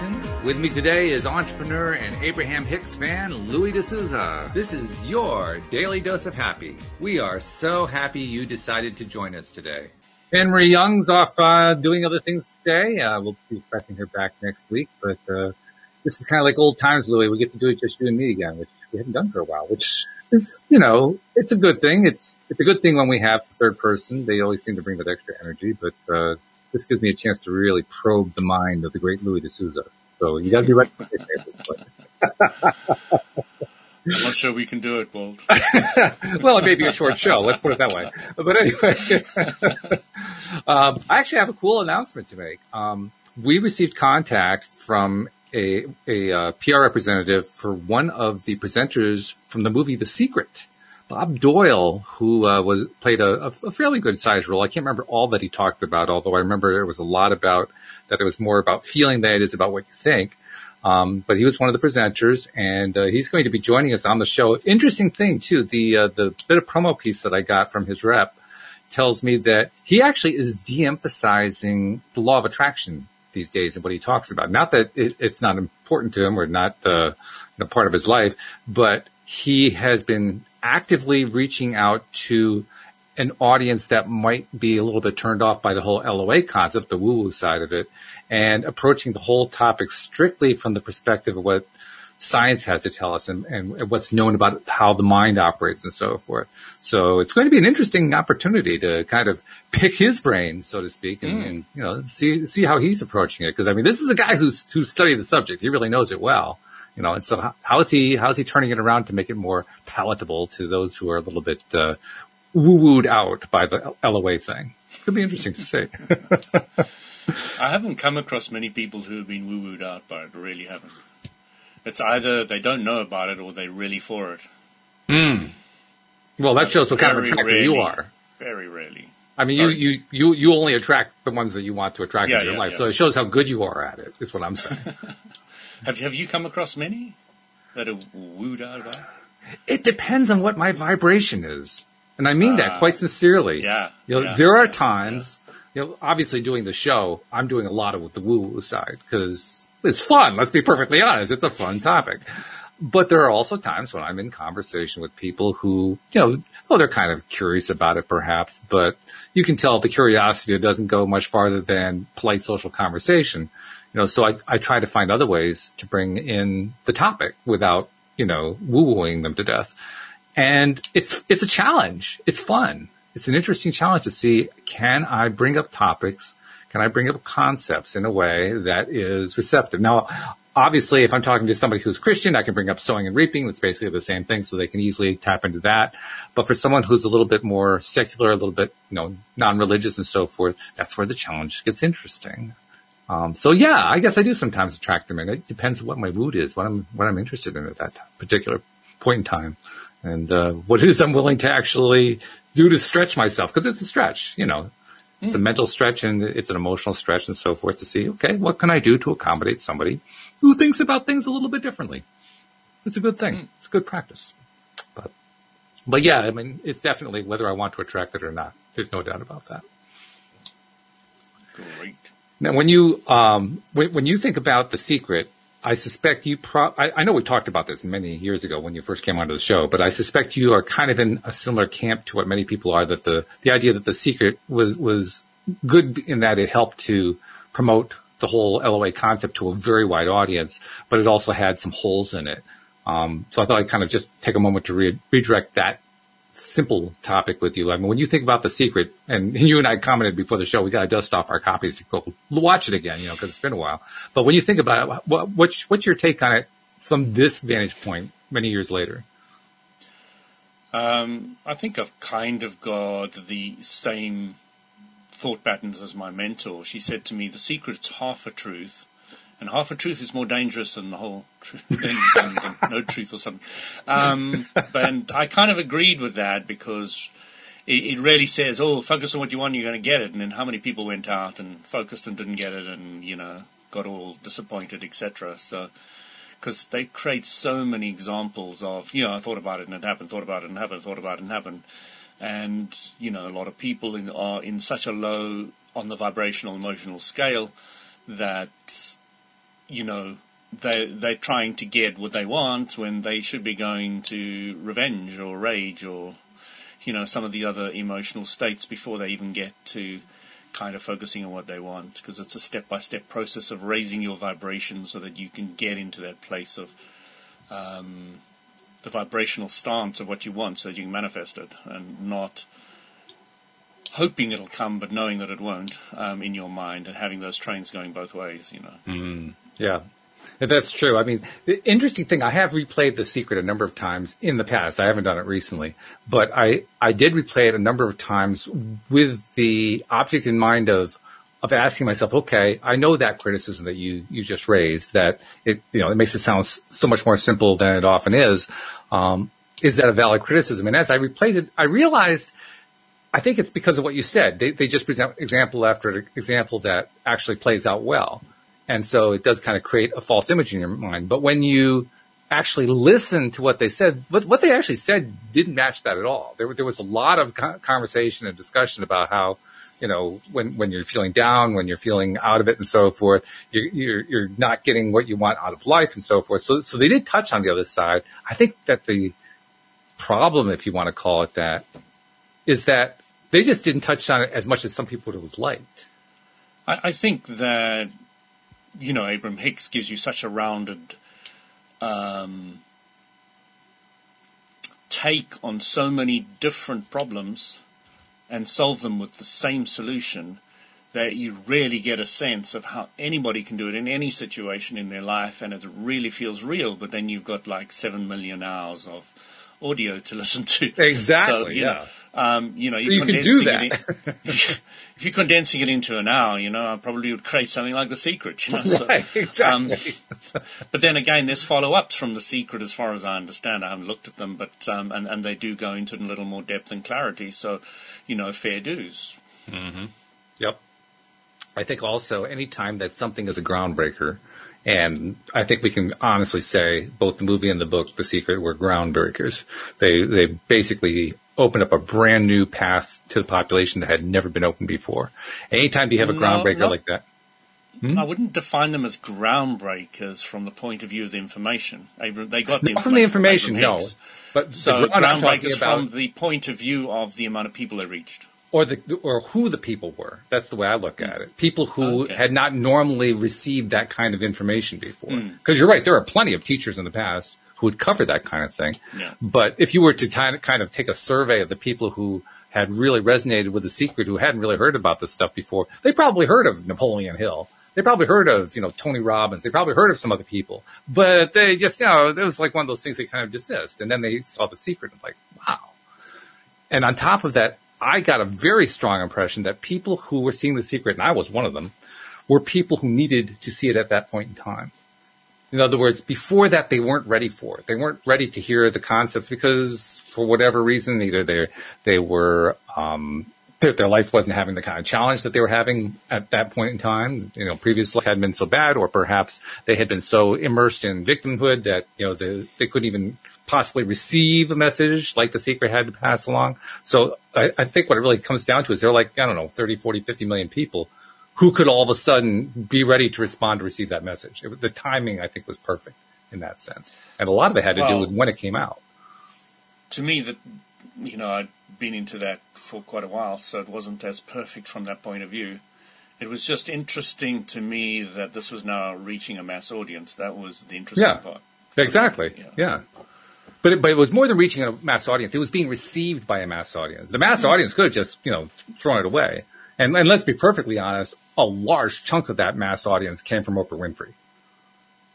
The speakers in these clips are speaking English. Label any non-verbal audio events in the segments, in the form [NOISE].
Walt With me today is entrepreneur and Abraham Hicks fan Louis D'Souza. This is your daily dose of happy. We are so happy you decided to join us today. Anne-Marie Young's off uh, doing other things today. Uh, we'll be expecting her back next week, but uh, this is kind of like old times, Louis. We get to do it just you and me again, which we haven't done for a while, which is, you know, it's a good thing. It's, it's a good thing when we have the third person. They always seem to bring that extra energy, but, uh, this gives me a chance to really probe the mind of the great Louis de Souza. So you gotta be ready at this point. I'm not sure we can do it, Walt. [LAUGHS] well, it may be a short show. Let's put it that way. But anyway, [LAUGHS] um, I actually have a cool announcement to make. Um, we received contact from a, a uh, PR representative for one of the presenters from the movie The Secret. Bob Doyle, who uh, was played a, a, fairly good sized role. I can't remember all that he talked about, although I remember there was a lot about that. It was more about feeling than it is about what you think. Um, but he was one of the presenters, and uh, he's going to be joining us on the show. Interesting thing too, the uh, the bit of promo piece that I got from his rep tells me that he actually is de-emphasizing the law of attraction these days and what he talks about. Not that it, it's not important to him or not uh, part of his life, but he has been actively reaching out to an audience that might be a little bit turned off by the whole LOA concept, the woo-woo side of it, and approaching the whole topic strictly from the perspective of what science has to tell us and, and, what's known about how the mind operates and so forth. So it's going to be an interesting opportunity to kind of pick his brain, so to speak, and, mm. and you know, see, see how he's approaching it. Cause I mean, this is a guy who's, who's studied the subject. He really knows it well. You know, and so how, how is he, how is he turning it around to make it more palatable to those who are a little bit, uh, woo-wooed out by the LOA thing? It's going to be interesting to see. [LAUGHS] I haven't come across many people who have been woo-wooed out by it. Really haven't. It's either they don't know about it or they're really for it. Hmm. Well, that shows what kind of attractor rarely, you are. Very rarely. I mean, you, you, you, you only attract the ones that you want to attract yeah, in your yeah, life. Yeah. So it shows how good you are at it, is what I'm saying. [LAUGHS] have, have you come across many that are wooed out about? It depends on what my vibration is. And I mean uh, that quite sincerely. Yeah. You know, there are times, you know, obviously doing the show, I'm doing a lot of with the woo woo side because it's fun. Let's be perfectly honest. It's a fun topic. But there are also times when I'm in conversation with people who, you know, oh, they're kind of curious about it perhaps, but you can tell the curiosity doesn't go much farther than polite social conversation. You know, so I, I try to find other ways to bring in the topic without, you know, woo-wooing them to death. And it's, it's a challenge. It's fun. It's an interesting challenge to see, can I bring up topics can I bring up concepts in a way that is receptive? Now, obviously, if I'm talking to somebody who's Christian, I can bring up sowing and reaping. That's basically the same thing. So they can easily tap into that. But for someone who's a little bit more secular, a little bit, you know, non-religious and so forth, that's where the challenge gets interesting. Um, so yeah, I guess I do sometimes attract them and It depends on what my mood is, what I'm, what I'm interested in at that particular point in time and, uh, what it is I'm willing to actually do to stretch myself. Cause it's a stretch, you know, it's a mental stretch and it's an emotional stretch and so forth to see, okay, what can I do to accommodate somebody who thinks about things a little bit differently? It's a good thing. Mm. It's a good practice. But, but yeah, I mean, it's definitely whether I want to attract it or not. There's no doubt about that. Great. Now, when you, um, when, when you think about the secret, I suspect you pro, I, I, know we talked about this many years ago when you first came onto the show, but I suspect you are kind of in a similar camp to what many people are that the, the idea that the secret was, was good in that it helped to promote the whole LOA concept to a very wide audience, but it also had some holes in it. Um, so I thought I'd kind of just take a moment to re- redirect that simple topic with you. I mean, when you think about the secret, and [LAUGHS] you and I commented before the show, we got to dust off our copies to go watch it again, you know, because it's been a while. But when you think about it, what, what's what's your take on it from this vantage point many years later? Um, I think I've kind of got the same thought patterns as my mentor. She said to me, "The secret's half a truth." And half a truth is more dangerous than the whole truth, [LAUGHS] no truth or something. Um, but I kind of agreed with that because it, it, really says, "Oh, focus on what you want, you're going to get it." And then how many people went out and focused and didn't get it, and you know, got all disappointed, etc. So. Because they create so many examples of, you know, I thought about it and it happened, thought about it and happened, thought about it and happened and you know a lot of people in, are in such a low on the vibrational emotional scale that, you know, they they're trying to get what they want when they should be going to revenge or rage or you know some of the other emotional states before they even get to kind of focusing on what they want. Because it's a step by step process of raising your vibration so that you can get into that place of um, the vibrational stance of what you want so that you can manifest it and not hoping it'll come but knowing that it won't um, in your mind and having those trains going both ways you know. Mm, yeah that's true. I mean, the interesting thing, I have replayed The Secret a number of times in the past. I haven't done it recently, but I, I did replay it a number of times with the object in mind of, of asking myself, okay, I know that criticism that you, you just raised that it, you know, it makes it sound so much more simple than it often is. Um, is that a valid criticism? And as I replayed it, I realized I think it's because of what you said. They, they just present example after example that actually plays out well. And so it does kind of create a false image in your mind. But when you actually listen to what they said, what, what they actually said didn't match that at all. There, there was a lot of conversation and discussion about how, you know, when, when you're feeling down, when you're feeling out of it and so forth, you're, you're, you're not getting what you want out of life and so forth. So, so they did touch on the other side. I think that the problem, if you want to call it that, is that they just didn't touch on it as much as some people would have liked. I, I think that you know, Abraham Hicks gives you such a rounded um, take on so many different problems and solve them with the same solution that you really get a sense of how anybody can do it in any situation in their life and it really feels real. But then you've got like seven million hours of audio to listen to. [LAUGHS] Exactly. So, you yeah. Know, um, you know, so you can do that. In, [LAUGHS] if you're condensing it into an hour, you know, I probably would create something like The Secret, you know. [LAUGHS] So, right, exactly. Um, but then again, there's follow-ups from The Secret as far as I understand. I haven't looked at them, but, um, and, and they do go into a little more depth and clarity. So, you know, fair dues. Mm-hmm. Yep. I think also anytime that something is a groundbreaker, and I think we can honestly say both the movie and the book, The Secret, were groundbreakers. They they basically opened up a brand new path to the population that had never been opened before. Anytime you have a groundbreaker no, like that. Hmm? I wouldn't define them as groundbreakers from the point of view of the information. They got the information from the information, from no. But so groundbreakers about, from the point of view of the amount of people they reached or the or who the people were. That's the way I look at it. People who okay. had not normally received that kind of information before. Because hmm. mm. you're right, there are plenty of teachers in the past who would cover that kind of thing. Yeah. But if you were to kind of, kind of take a survey of the people who had really resonated with the secret, who hadn't really heard about this stuff before, they probably heard of Napoleon Hill. They probably heard of, you know, Tony Robbins. They probably heard of some other people, but they just, you know, it was like one of those things they kind of dismissed. And then they saw the secret and like, wow. And on top of that, I got a very strong impression that people who were seeing the secret, and I was one of them, were people who needed to see it at that point in time. In other words, before that, they weren't ready for it. They weren't ready to hear the concepts because, for whatever reason, either they they were um, their, their, life wasn't having the kind of challenge that they were having at that point in time. You know, previous life hadn't been so bad, or perhaps they had been so immersed in victimhood that you know they, they couldn't even possibly receive a message like the secret had to pass along. So I, I, think what it really comes down to is they're like, I don't know, 30, 40, 50 million people who could all of a sudden be ready to respond to receive that message. It, the timing, I think, was perfect in that sense. And a lot of it had to well, do with when it came out. To me, that, you know, I'd been into that for quite a while, so it wasn't as perfect from that point of view. It was just interesting to me that this was now reaching a mass audience. That was the interesting yeah, part. Exactly. Yeah. But it, but it was more than reaching a mass audience. It was being received by a mass audience. The mass audience could have just, you know, thrown it away. And, and let's be perfectly honest, a large chunk of that mass audience came from Oprah Winfrey.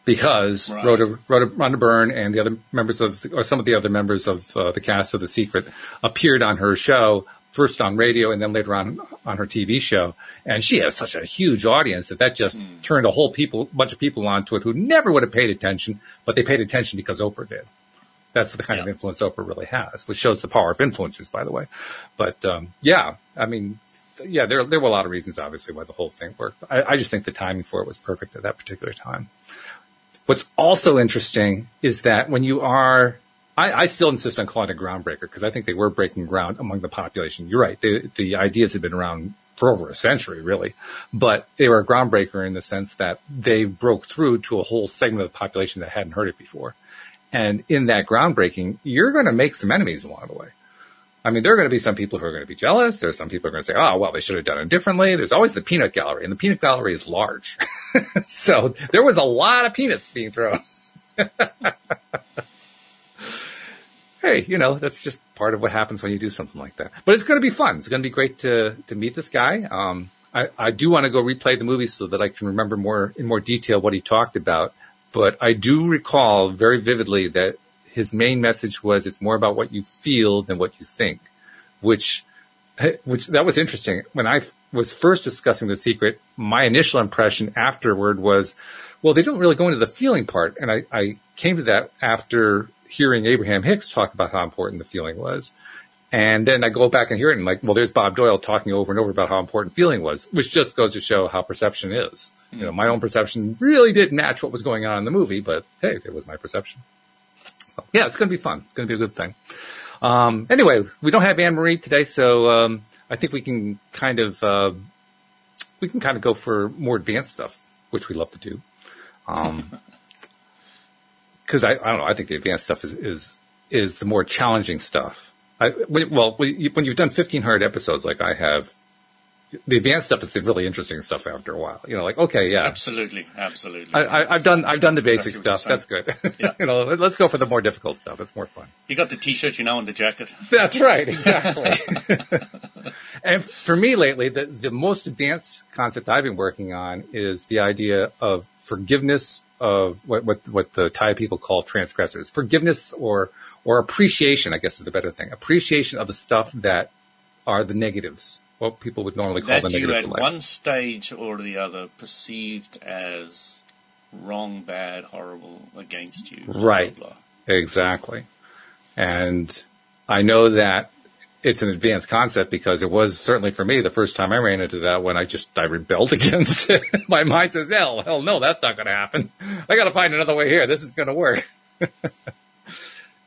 Because right. Rhoda, Rhoda, Rhonda Byrne and the other members of, or some of the other members of uh, the cast of The Secret appeared on her show, first on radio and then later on on her TV show. And she has such a huge audience that that just mm. turned a whole people, bunch of people onto it who never would have paid attention, but they paid attention because Oprah did. That's the kind yeah. of influence Oprah really has, which shows the power of influencers, by the way. But um, yeah, I mean, yeah, there there were a lot of reasons, obviously, why the whole thing worked. I, I just think the timing for it was perfect at that particular time. What's also interesting is that when you are I, I, still insist on calling it a groundbreaker because I think they were breaking ground among the population. You're right. The, the ideas had been around for over a century, really. But they were a groundbreaker in the sense that they broke through to a whole segment of the population that hadn't heard it before. And in that groundbreaking, you're going to make some enemies along the way. I mean, there are going to be some people who are going to be jealous. There's some people who are going to say, oh, well, they should have done it differently. There's always the peanut gallery, and the peanut gallery is large. [LAUGHS] so there was a lot of peanuts being thrown. [LAUGHS] hey, you know, that's just part of what happens when you do something like that. But it's going to be fun. It's going to be great to, to meet this guy. Um, I, I do want to go replay the movie so that I can remember more in more detail what he talked about. But I do recall very vividly that his main message was it's more about what you feel than what you think, which, [LAUGHS] which that was interesting. When I was first discussing the secret, my initial impression afterward was, well, they don't really go into the feeling part. And I, I came to that after hearing Abraham Hicks talk about how important the feeling was. And then I go back and hear it and like, well, there's Bob Doyle talking over and over about how important feeling was, which just goes to show how perception is. Mm-hmm. You know, my own perception really didn't match what was going on in the movie, but hey, it was my perception. So, yeah, it's going to be fun. It's going to be a good thing. Um, anyway, we don't have Anne Marie today, so, um, I think we can kind of, uh, we can kind of go for more advanced stuff, which we love to do. Um, [LAUGHS] cause I, I don't know, I think the advanced stuff is, is, is the more challenging stuff. I, well, when you've done 1500 episodes like I have, the advanced stuff is the really interesting stuff after a while. You know, like, okay, yeah. Absolutely. Absolutely. I, have done, I've done the basic exactly stuff. That's good. [LAUGHS] Yeah. you know, let's go for the more difficult stuff. It's more fun. You got the t-shirt, you know, and the jacket. That's right. Exactly. [LAUGHS] [LAUGHS] and for me lately, the, the most advanced concept I've been working on is the idea of forgiveness of what, what, what the Thai people call transgressors. Forgiveness or, or appreciation, I guess is the better thing. Appreciation of the stuff that are the negatives what people would normally call that the negative you at one stage or the other perceived as wrong, bad, horrible against you. Right. Blah, blah. Exactly. And I know that it's an advanced concept because it was certainly for me the first time I ran into that when I just I rebelled [LAUGHS] against it. My mind says, "Hell, hell, no, that's not going to happen. I got to find another way here. This is going to work." [LAUGHS]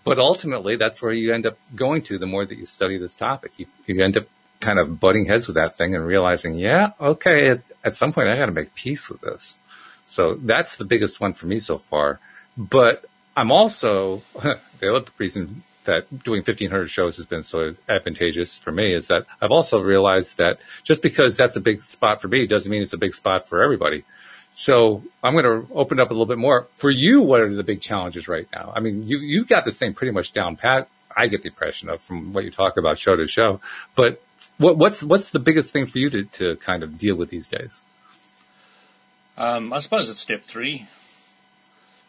but ultimately, that's where you end up going to the more that you study this topic. You, you end up kind of butting heads with that thing and realizing, yeah, okay, at, at some point I got to make peace with this. So that's the biggest one for me so far. But I'm also, [LAUGHS] the other reason that doing 1500 shows has been so advantageous for me is that I've also realized that just because that's a big spot for me doesn't mean it's a big spot for everybody. So I'm going to open up a little bit more for you. What are the big challenges right now? I mean, you, you've got this thing pretty much down pat. I get the impression of from what you talk about show to show, but what, what's what's the biggest thing for you to, to kind of deal with these days? Um, I suppose it's step three,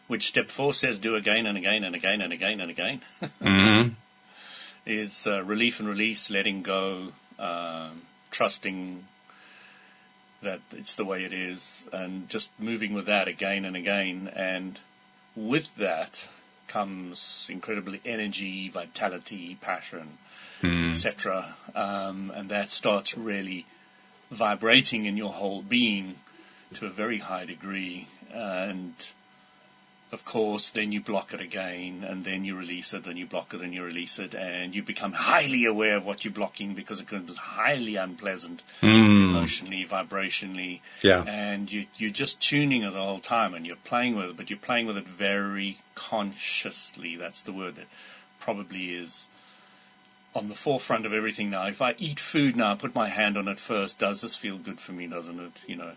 which step four says do again and again and again and again and again. mm-hmm. [LAUGHS] Is uh, relief and release, letting go, um, trusting that it's the way it is, and just moving with that again and again. And with that comes incredibly energy, vitality, passion mm. etc. Um, and that starts really vibrating in your whole being to a very high degree. And of course, then you block it again, and then you release it, then you block it, and you release it, and you become highly aware of what you're blocking because it becomes highly unpleasant mm. emotionally, vibrationally. Yeah. And you, you're just tuning it the whole time, and you're playing with it, but you're playing with it very consciously. That's the word that probably is on the forefront of everything now. If I eat food now, I put my hand on it first. Does this feel good for me? Doesn't it? You know,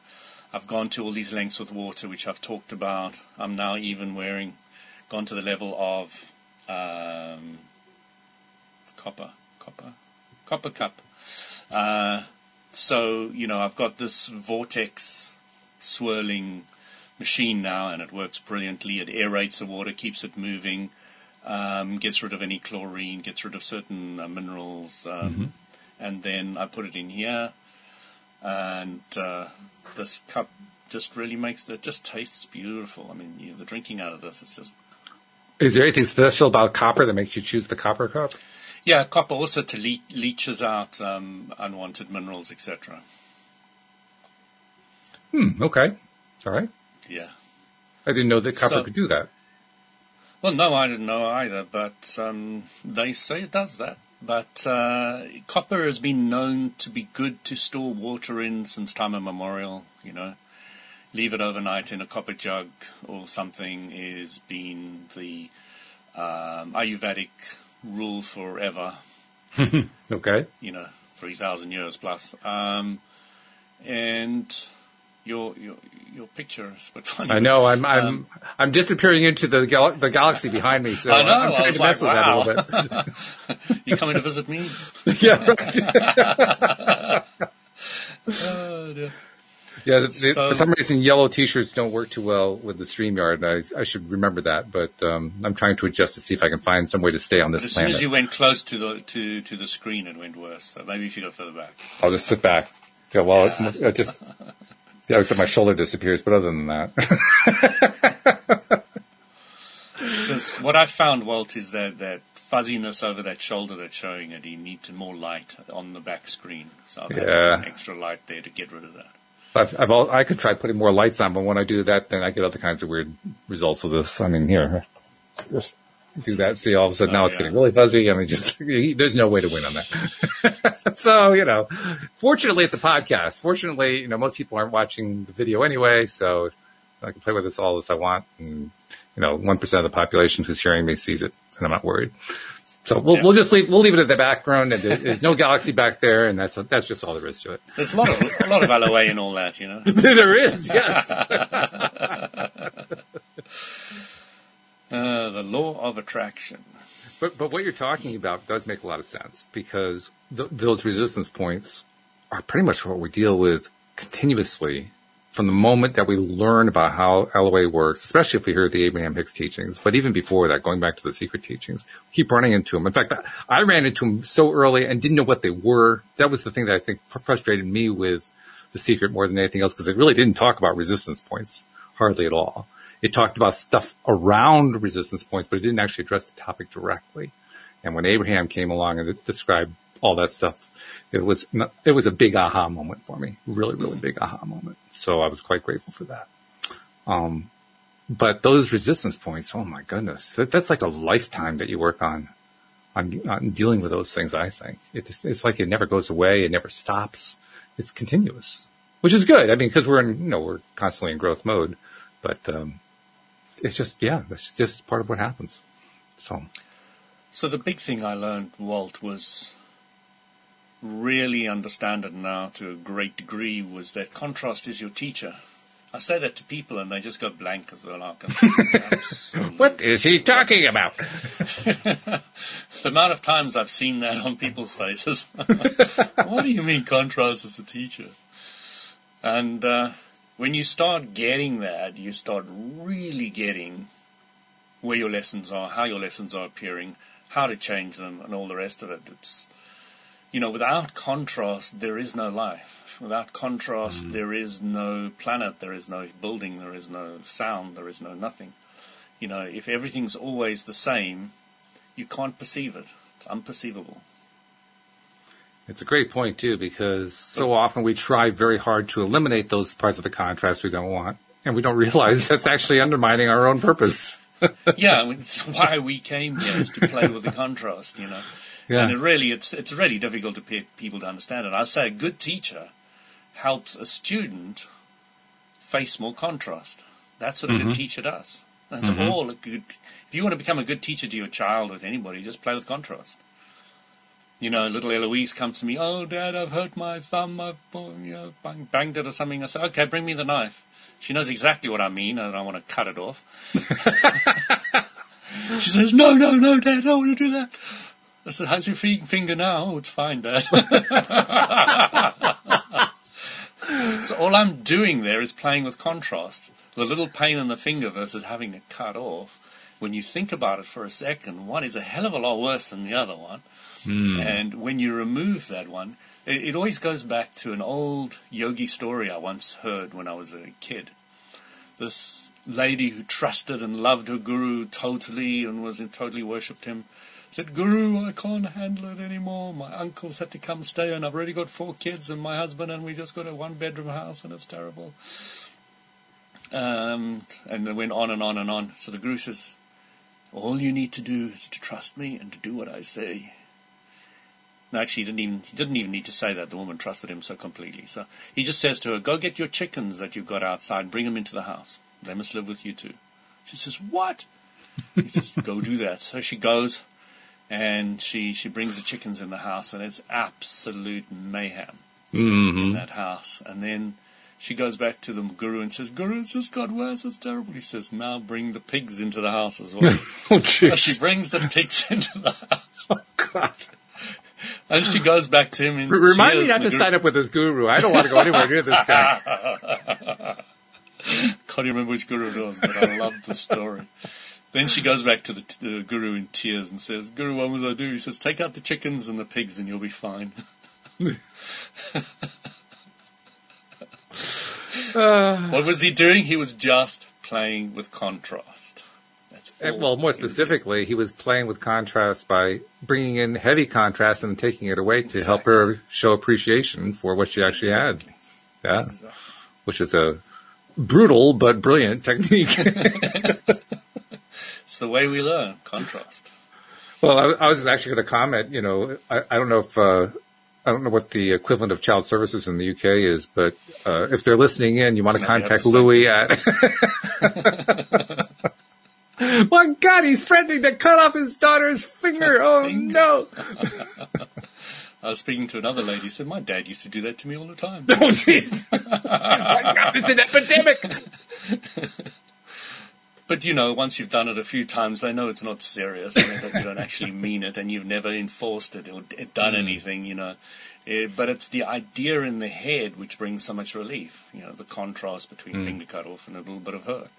I've gone to all these lengths with water, which I've talked about. I'm now even wearing, gone to the level of um, copper, copper, copper cup. Uh, so you know, I've got this vortex swirling machine now, and it works brilliantly. It aerates the water, keeps it moving um, gets rid of any chlorine, gets rid of certain uh, minerals, um, mm-hmm. and then I put it in here, and uh, this cup just really makes it just tastes beautiful. I mean, you know, the drinking out of this is just. Is there anything special about copper that makes you choose the copper cup? Yeah, copper also to le- leaches out um, unwanted minerals, etc. Hmm. Okay. All right. Yeah. I didn't know that copper so, could do that. Well, no, I didn't know either, but um, they say it does that. But uh, copper has been known to be good to store water in since time immemorial. You know, leave it overnight in a copper jug or something is been the um, Ayurvedic rule forever. [LAUGHS] okay. You know, three thousand years plus. Um, and your your your picture is but funny. I know. I'm I'm um, I'm disappearing into the gal- the galaxy behind me. So I know. I'm trying to like, mess with wow. that a little bit. [LAUGHS] you coming to visit me? [LAUGHS] yeah. Oh, dear. [LAUGHS] Yeah, the, so, for some reason, yellow T-shirts don't work too well with the StreamYard. I, I should remember that, but um, I'm trying to adjust to see if I can find some way to stay on this as planet. As soon as you went close to the to, to the screen, it went worse. So maybe if you go further back. I'll just sit back. Yeah, well, yeah. It, it just yeah, except my shoulder disappears, but other than that. [LAUGHS] Because what I found, Walt, is that, that fuzziness over that shoulder that's showing it. You need more light on the back screen. So I've yeah. extra light there to get rid of that. I've, I've all, I could try putting more lights on, but when I do that, then I get other kinds of weird results with this. I mean, here, just do that. See, all of a sudden oh, now it's getting really fuzzy. I mean, just [LAUGHS] there's no way to win on that. [LAUGHS] so you know, fortunately, it's a podcast. Fortunately, you know, most people aren't watching the video anyway, so I can play with this all as I want. And you know, one percent of the population who's hearing me sees it, and I'm not worried. So we'll, yeah. we'll just leave, we'll leave it at the background and there's no galaxy back there and that's, that's just all there is to it. There's a lot of, a lot of LOA and all that, you know. [LAUGHS] there is, yes. Uh, the law of attraction. But, but what you're talking about does make a lot of sense because th- those resistance points are pretty much what we deal with continuously from the moment that we learn about how LOA works, especially if we hear the Abraham Hicks teachings, but even before that, going back to the secret teachings, keep running into them. In fact, I ran into them so early and didn't know what they were. That was the thing that I think frustrated me with the secret more than anything else because it really didn't talk about resistance points hardly at all. It talked about stuff around resistance points, but it didn't actually address the topic directly. And when Abraham came along and described all that stuff it was it was a big aha moment for me, really, really big aha moment. So I was quite grateful for that. Um, but those resistance points, oh my goodness, that, that's like a lifetime that you work on, on, on dealing with those things. I think it's, it's like it never goes away, it never stops, it's continuous, which is good. I mean, because we're in, you know, we're constantly in growth mode, but um, it's just yeah, that's just part of what happens. So, so the big thing I learned, Walt, was really understand it now to a great degree was that contrast is your teacher. I say that to people and they just go blank as they're like, what is he talking about? [LAUGHS] the amount of times I've seen that on people's faces. [LAUGHS] what do you mean contrast is a teacher? And uh, when you start getting that, you start really getting where your lessons are, how your lessons are appearing, how to change them, and all the rest of it. It's you know, without contrast, there is no life. Without contrast, mm. there is no planet, there is no building, there is no sound, there is no nothing. You know, if everything's always the same, you can't perceive it. It's unperceivable. It's a great point too, because so often we try very hard to eliminate those parts of the contrast we don't want, and we don't [LAUGHS] realize that's actually undermining our own purpose. [LAUGHS] yeah, it's why we came here is to play with the contrast, you know. Yeah. And it really, it's, it's really difficult to people to understand. And I say a good teacher helps a student face more contrast. That's what a mm-hmm. good teacher does. That's mm-hmm. all a good, if you want to become a good teacher to your child or to anybody, just play with contrast. You know, little Eloise comes to me, oh, Dad, I've hurt my thumb, I've you know, bang, banged it or something. I say, okay, bring me the knife. She knows exactly what I mean, and I want to cut it off. [LAUGHS] she says, no, no, no, Dad, I don't want to do that. I said, how's your finger now? Oh, it's fine, Dad. [LAUGHS] so all I'm doing there is playing with contrast. The little pain in the finger versus having it cut off. When you think about it for a second, one is a hell of a lot worse than the other one. Mm. And when you remove that one, it, it always goes back to an old yogi story I once heard when I was a kid. This lady who trusted and loved her guru totally and was totally worshipped him said, Guru, I can't handle it anymore. My uncles had to come stay, and I've already got four kids and my husband, and we just got a one bedroom house, and it's terrible. Um, and it went on and on and on. So the Guru says, All you need to do is to trust me and to do what I say. Actually, he didn't even he didn't even need to say that. The woman trusted him so completely. So he just says to her, "Go get your chickens that you've got outside. Bring them into the house. They must live with you too." She says, "What?" He says, [LAUGHS] "Go do that." So she goes, and she she brings the chickens in the house, and it's absolute mayhem mm-hmm. in that house. And then she goes back to the guru and says, "Guru, it's just got worse. It's terrible." He says, "Now bring the pigs into the house as well." [LAUGHS] oh, So she brings the pigs [LAUGHS] into the house, Oh, God. [LAUGHS] and she goes back to him. Remind tears, me not to guru- sign up with this guru. I don't want to go anywhere near this guy. [LAUGHS] Can't remember which guru it was, but I loved the story. Then she goes back to the, the guru in tears and says, "Guru, what must I do?" He says, "Take out the chickens and the pigs, and you'll be fine." [LAUGHS] Uh, what was he doing? He was just playing with contrast. That's all and, well, more specifically, he was playing with contrast by bringing in heavy contrast and taking it away to help her show appreciation for what she actually had. Yeah. doing. Which is a brutal but brilliant technique. [LAUGHS] It's the way we learn contrast. Well, I, I was actually going to comment. You know, I, I don't know if uh, I don't know what the equivalent of child services in the UK is, but uh, if they're listening in, you want to have contact Louis at. [LAUGHS] [LAUGHS] [LAUGHS] My God, he's threatening to cut off his daughter's finger. [LAUGHS] Oh Finger. no! [LAUGHS] I was speaking to another lady. Said my dad used to do that to me all the time. Oh jeez! My God, it's an epidemic. But you know, once you've done it a few times, they know it's not serious and that you don't actually mean it, and you've never enforced it or done anything. You know, Eh, but it's the idea in the head which brings so much relief. You know, the contrast between finger cut off and a little bit of hurt,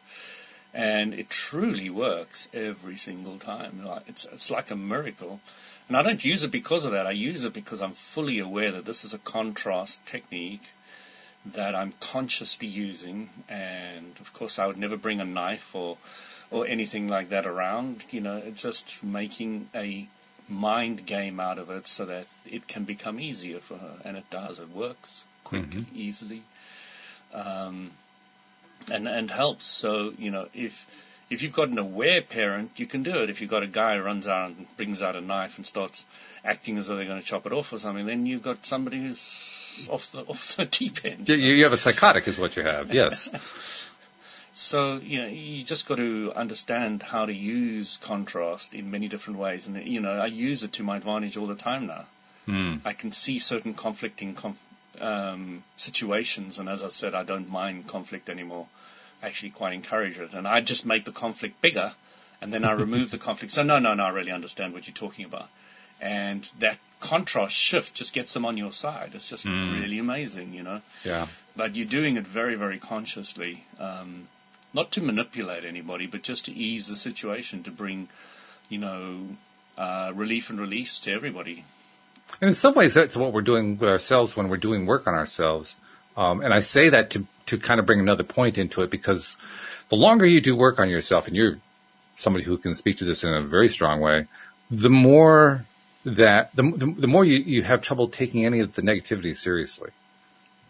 and it truly works every single time. Like, It's it's like a miracle. And I don't use it because of that. I use it because I'm fully aware that this is a contrast technique that I'm consciously using, and of course, I would never bring a knife or or anything like that around. You know, it's just making a mind game out of it so that it can become easier for her, and it does. It works quickly, easily, um, and and helps. So you know, if if you've got an aware parent, you can do it. If you've got a guy who runs out and brings out a knife and starts acting as though they're going to chop it off or something, then you've got somebody who's off the off the [LAUGHS] deep end. You, you have a psychotic, is what you have. Yes. [LAUGHS] [LAUGHS] So you know, you just got to understand how to use contrast in many different ways, and you know, I use it to my advantage all the time now. I can see certain conflicting conf- um, situations, and as I said, I don't mind conflict anymore. Actually quite encourage it, and I just make the conflict bigger, and then I [LAUGHS] remove the conflict. So no, no, no, I really understand what you're talking about, and that contrast shift just gets them on your side. It's just really amazing, you know Yeah. but you're doing it very, very consciously, um, not to manipulate anybody, but just to ease the situation, to bring, you know, uh, relief and release to everybody. And in some ways, that's what we're doing with ourselves when we're doing work on ourselves. Um, and I say that to, to kind of bring another point into it because the longer you do work on yourself, and you're somebody who can speak to this in a very strong way, the more that, the, the, the more you, you have trouble taking any of the negativity seriously.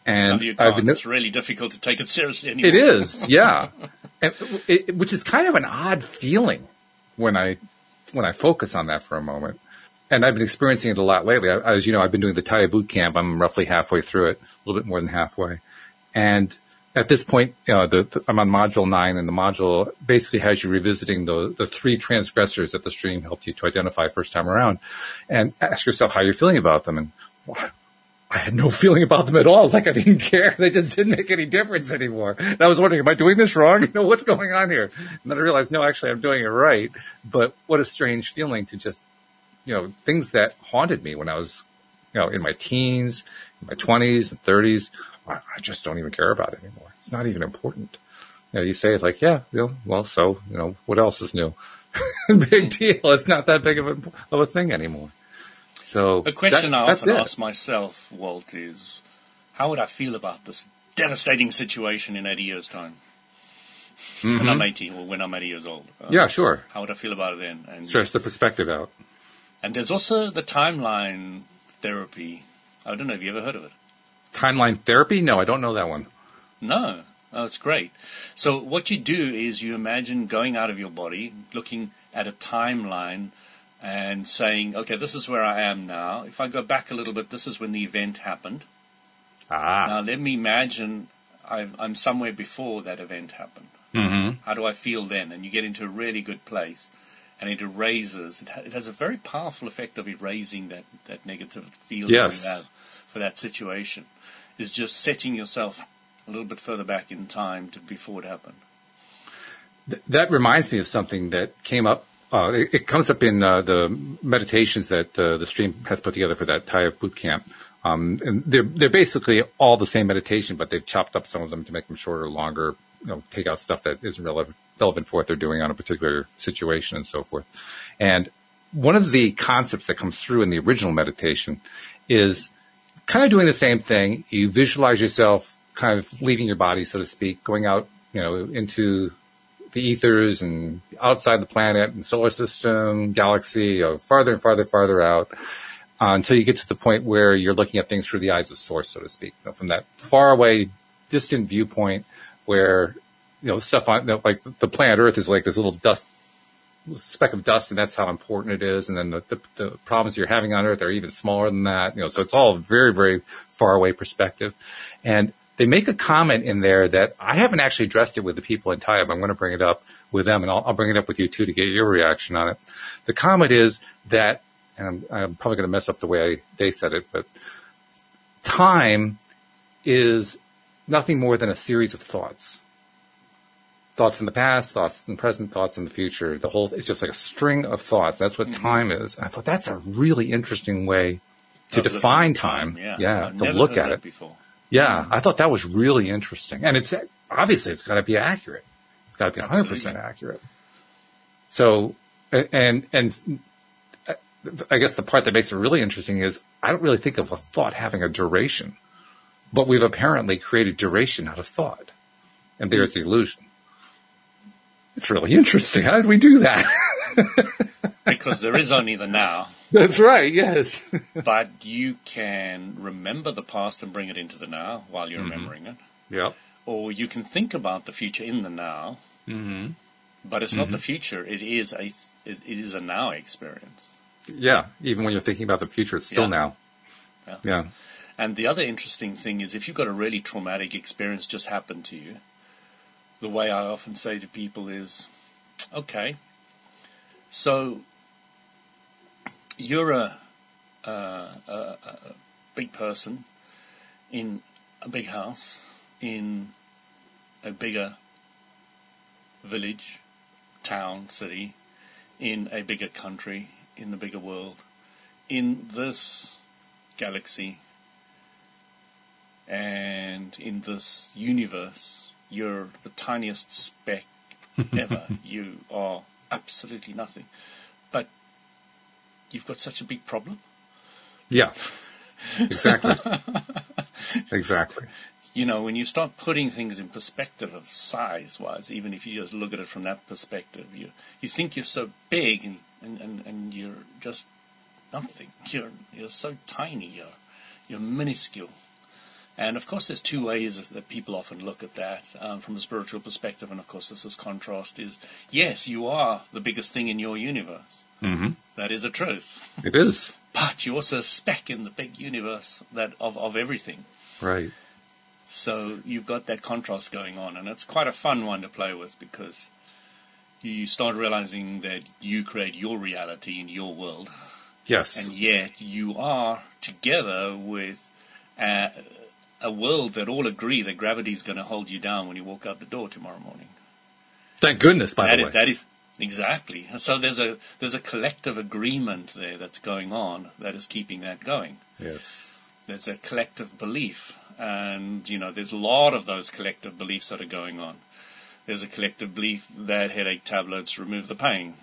And been, it's really difficult to take it seriously anymore. it is, yeah. [LAUGHS] and it, which is kind of an odd feeling when I when I focus on that for a moment. And I've been experiencing it a lot lately. I, as you know, I've been doing the Taya boot camp. I'm roughly halfway through it, a little bit more than halfway. And at this point, you know, the, the, I'm on module nine, and the module basically has you revisiting the the three transgressors that the stream helped you to identify first time around, and ask yourself how you're feeling about them. And why- I had no feeling about them at all. It's like I didn't care. They just didn't make any difference anymore. And I was wondering, am I doing this wrong? [LAUGHS] You know, what's going on here? And then I realized, no, actually, I'm doing it right. But what a strange feeling to just, you know, things that haunted me when I was, you know, in my teens, in my twenties and thirties. I, just don't even care about it anymore. It's not even important. You know, you say it's like, yeah, well, so, you know, what else is new? [LAUGHS] Big deal. It's not that big of a, of a thing anymore. So A question that- I often it. ask myself, Walt, is how would I feel about this devastating situation in 80 years' time? When I'm 80, or when I'm 80 years old. Mm-hmm. Yeah, sure. How would I feel about it then? And Stretch the perspective out. And there's also the timeline therapy. I don't know if you ever heard of it. Timeline therapy? No, I don't know that one. No. Oh, it's great. So what you do is you imagine going out of your body, looking at a timeline, and saying, okay, this is where I am now. If I go back a little bit, this is when the event happened. Ah. Now let me imagine i I'm somewhere before that event happened. Mm-hmm. How do I feel then? And you get into a really good place, and it erases. It, ha- it has a very powerful effect of erasing that that negative feeling Yes. you have for that situation. Is just setting yourself a little bit further back in time to before it happened. Th- that reminds me of something that came up. Uh, it, it comes up in uh, the meditations that uh, the stream has put together for that Thai boot camp. Um, and they're they're basically all the same meditation, but they've chopped up some of them to make them shorter, longer. You know, take out stuff that isn't relevant relevant for what they're doing on a particular situation and so forth. And one of the concepts that comes through in the original meditation is kind of doing the same thing. You visualize yourself kind of leaving your body, so to speak, going out, you know, into the ethers and outside the planet and solar system, galaxy, farther and farther, farther out uh, until you get to the point where you're looking at things through the eyes of source, so to speak, you know, from that far away, distant viewpoint where, you know, stuff on, you know, like the planet Earth is like this little dust speck of dust and that's how important it is. And then the, the, the problems you're having on Earth are even smaller than that. You know, so it's all very, very far away perspective. And they make a comment in there that I haven't actually addressed it with the people in Thai, but I'm going to bring it up with them and I'll, I'll bring it up with you too to get your reaction on it. The comment is that, and I'm, I'm probably going to mess up the way I, they said it, but time is nothing more than a series of thoughts thoughts in the past, thoughts in the present, thoughts in the future. The whole, it's just like a string of thoughts. That's what mm-hmm. time is. And I thought that's a really interesting way to define at time. Yeah, I've to look at it. before. Yeah, mm-hmm. I thought that was really interesting. And it's, obviously it's gotta be accurate. It's gotta be 100% accurate. So, and, and uh, I guess the part that makes it really interesting is I don't really think of a thought having a duration, but we've apparently created duration out of thought. And there's the illusion. It's really interesting. How did we do that? [LAUGHS] Because there is only the now, That's right. Yes. [LAUGHS] but you can remember the past and bring it into the now while Mm-hmm. you're remembering it. yep. Or you can think about the future in the now, Mm-hmm. but it's not the future. It is a it it is a now experience. Yeah. Even when you're thinking about the future, it's still Yeah. now. Yeah. Yeah. And the other interesting thing is if you've got a really traumatic experience just happen to you, the way I often say to people is, okay, so you're a, a, a, big person in a big house in a bigger village, town, city, in a bigger country, in the bigger world, in this galaxy, and in this universe, you're the tiniest speck [LAUGHS] ever. you are absolutely nothing. But you've got such a big problem. Yeah. Exactly. [LAUGHS] exactly. You know, when you start putting things in perspective of size wise, even if you just look at it from that perspective, you you think you're so big and, and, and, and you're just nothing. You're you're so tiny, you're you're minuscule. And of course, there's two ways that people often look at that um, from a spiritual perspective. And of course, this is contrast: is yes, you are the biggest thing in your universe. Mm-hmm. That is a truth. It is. But you're also a speck in the big universe that of, of everything. Right. So you've got that contrast going on, and it's quite a fun one to play with because you start realizing that you create your reality in your world, Yes. and yet you are together with a, a world that all agree that gravity is going to hold you down when you walk out the door tomorrow morning. Thank goodness, by That the is, way. that is exactly. So there's a there's a collective agreement there that's going on that is keeping that going. yes. There's a collective belief, and you know, there's a lot of those collective beliefs that are going on. There's a collective belief that headache tablets remove the pain.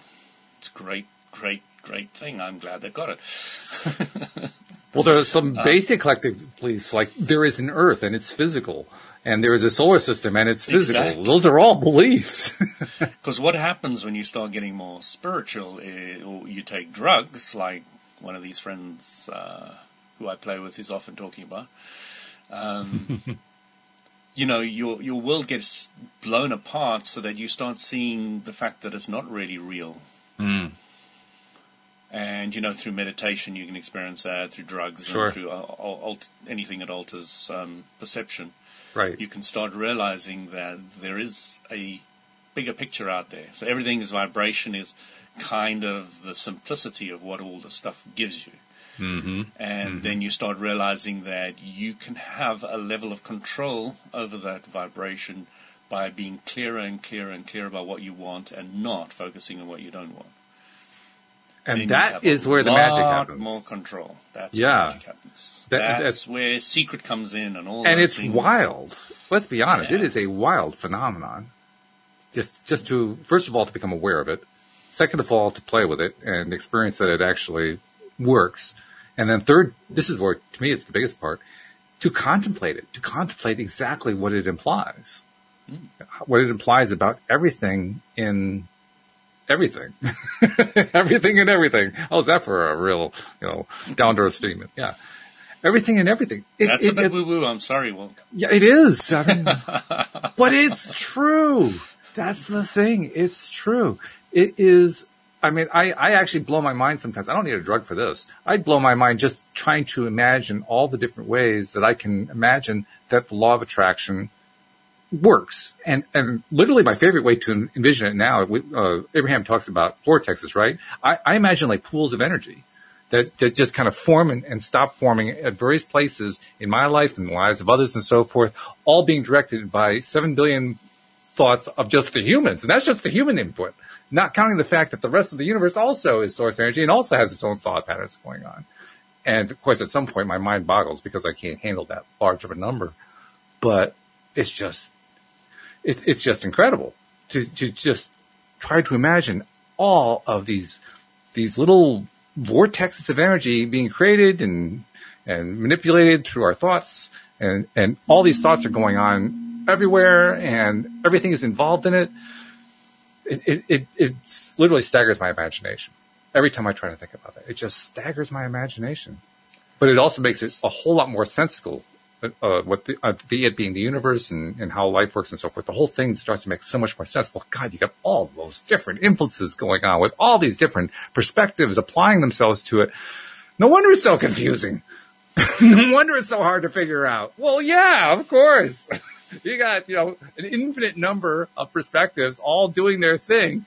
It's a great, great, great thing. I'm glad they got it. [LAUGHS] Well, there are some basic collective beliefs, like there is an Earth and it's physical, and there is a solar system and it's physical. Exactly. Those are all beliefs. [LAUGHS] Because what happens when you start getting more spiritual, is, or you take drugs, like one of these friends uh, who I play with is often talking about. Um, [LAUGHS] you know, your your world gets blown apart, so that you start seeing the fact that it's not really real. And you know, through meditation, you can experience that. Through drugs Sure. and through al- al- alt- anything that alters um, perception, Right. you can start realizing that there is a bigger picture out there. So everything is vibration is kind of the simplicity of what all the stuff gives you. mm-hmm. And then you start realizing that you can have a level of control over that vibration by being clearer and clearer and clearer about what you want and not focusing on what you don't want. And that is where the magic happens. More control. That's Yeah. where magic happens. That- that's, that's- where secret comes in and all. and it's things. wild. Let's be honest; it Yeah. is a wild phenomenon. Just, just to first of all to become aware of it, second of all to play with it and experience that it actually works, and then third, this is where to me it's the biggest part, to contemplate it, to contemplate exactly what it implies, hmm. what it implies about everything in everything, [LAUGHS] everything and everything. Oh, How's that for a real, you know, down to earth statement? Yeah. Everything and everything. It- That's it- a bit woo woo. I'm sorry, Walt. yeah, it is. I mean, [LAUGHS] but it's true. That's the thing. It's true. It is. I mean, I, I actually blow my mind sometimes. I don't need a drug for this. I blow my mind just trying to imagine all the different ways that I can imagine that the law of attraction works. And, and literally my favorite way to envision it now, we, uh, Abraham talks about vortexes, right? I, I imagine like pools of energy that, that just kind of form and, and stop forming at various places in my life and the lives of others and so forth, all being directed by seven billion thoughts of just the humans. And that's just the human input, not counting the fact that the rest of the universe also is source energy and also has its own thought patterns going on. And of course, at some point my mind boggles because I can't handle that large of a number, but it's just, it, it's just incredible to, to just try to imagine all of these, these little vortexes of energy being created and, and manipulated through our thoughts. And, and all these thoughts are going on everywhere and everything is involved in it. It, it, it, literally staggers my imagination every time I try to think about it. It just staggers my imagination, but it also makes it a whole lot more sensible. Uh, what the, uh, the it being the universe and, and how life works and so forth, the whole thing starts to make so much more sense. Well, God, you got all those different influences going on with all these different perspectives applying themselves to it. No wonder it's so confusing. [LAUGHS] no wonder it's so hard to figure out. Well, yeah, of course. [LAUGHS] you got, you know, an infinite number of perspectives all doing their thing.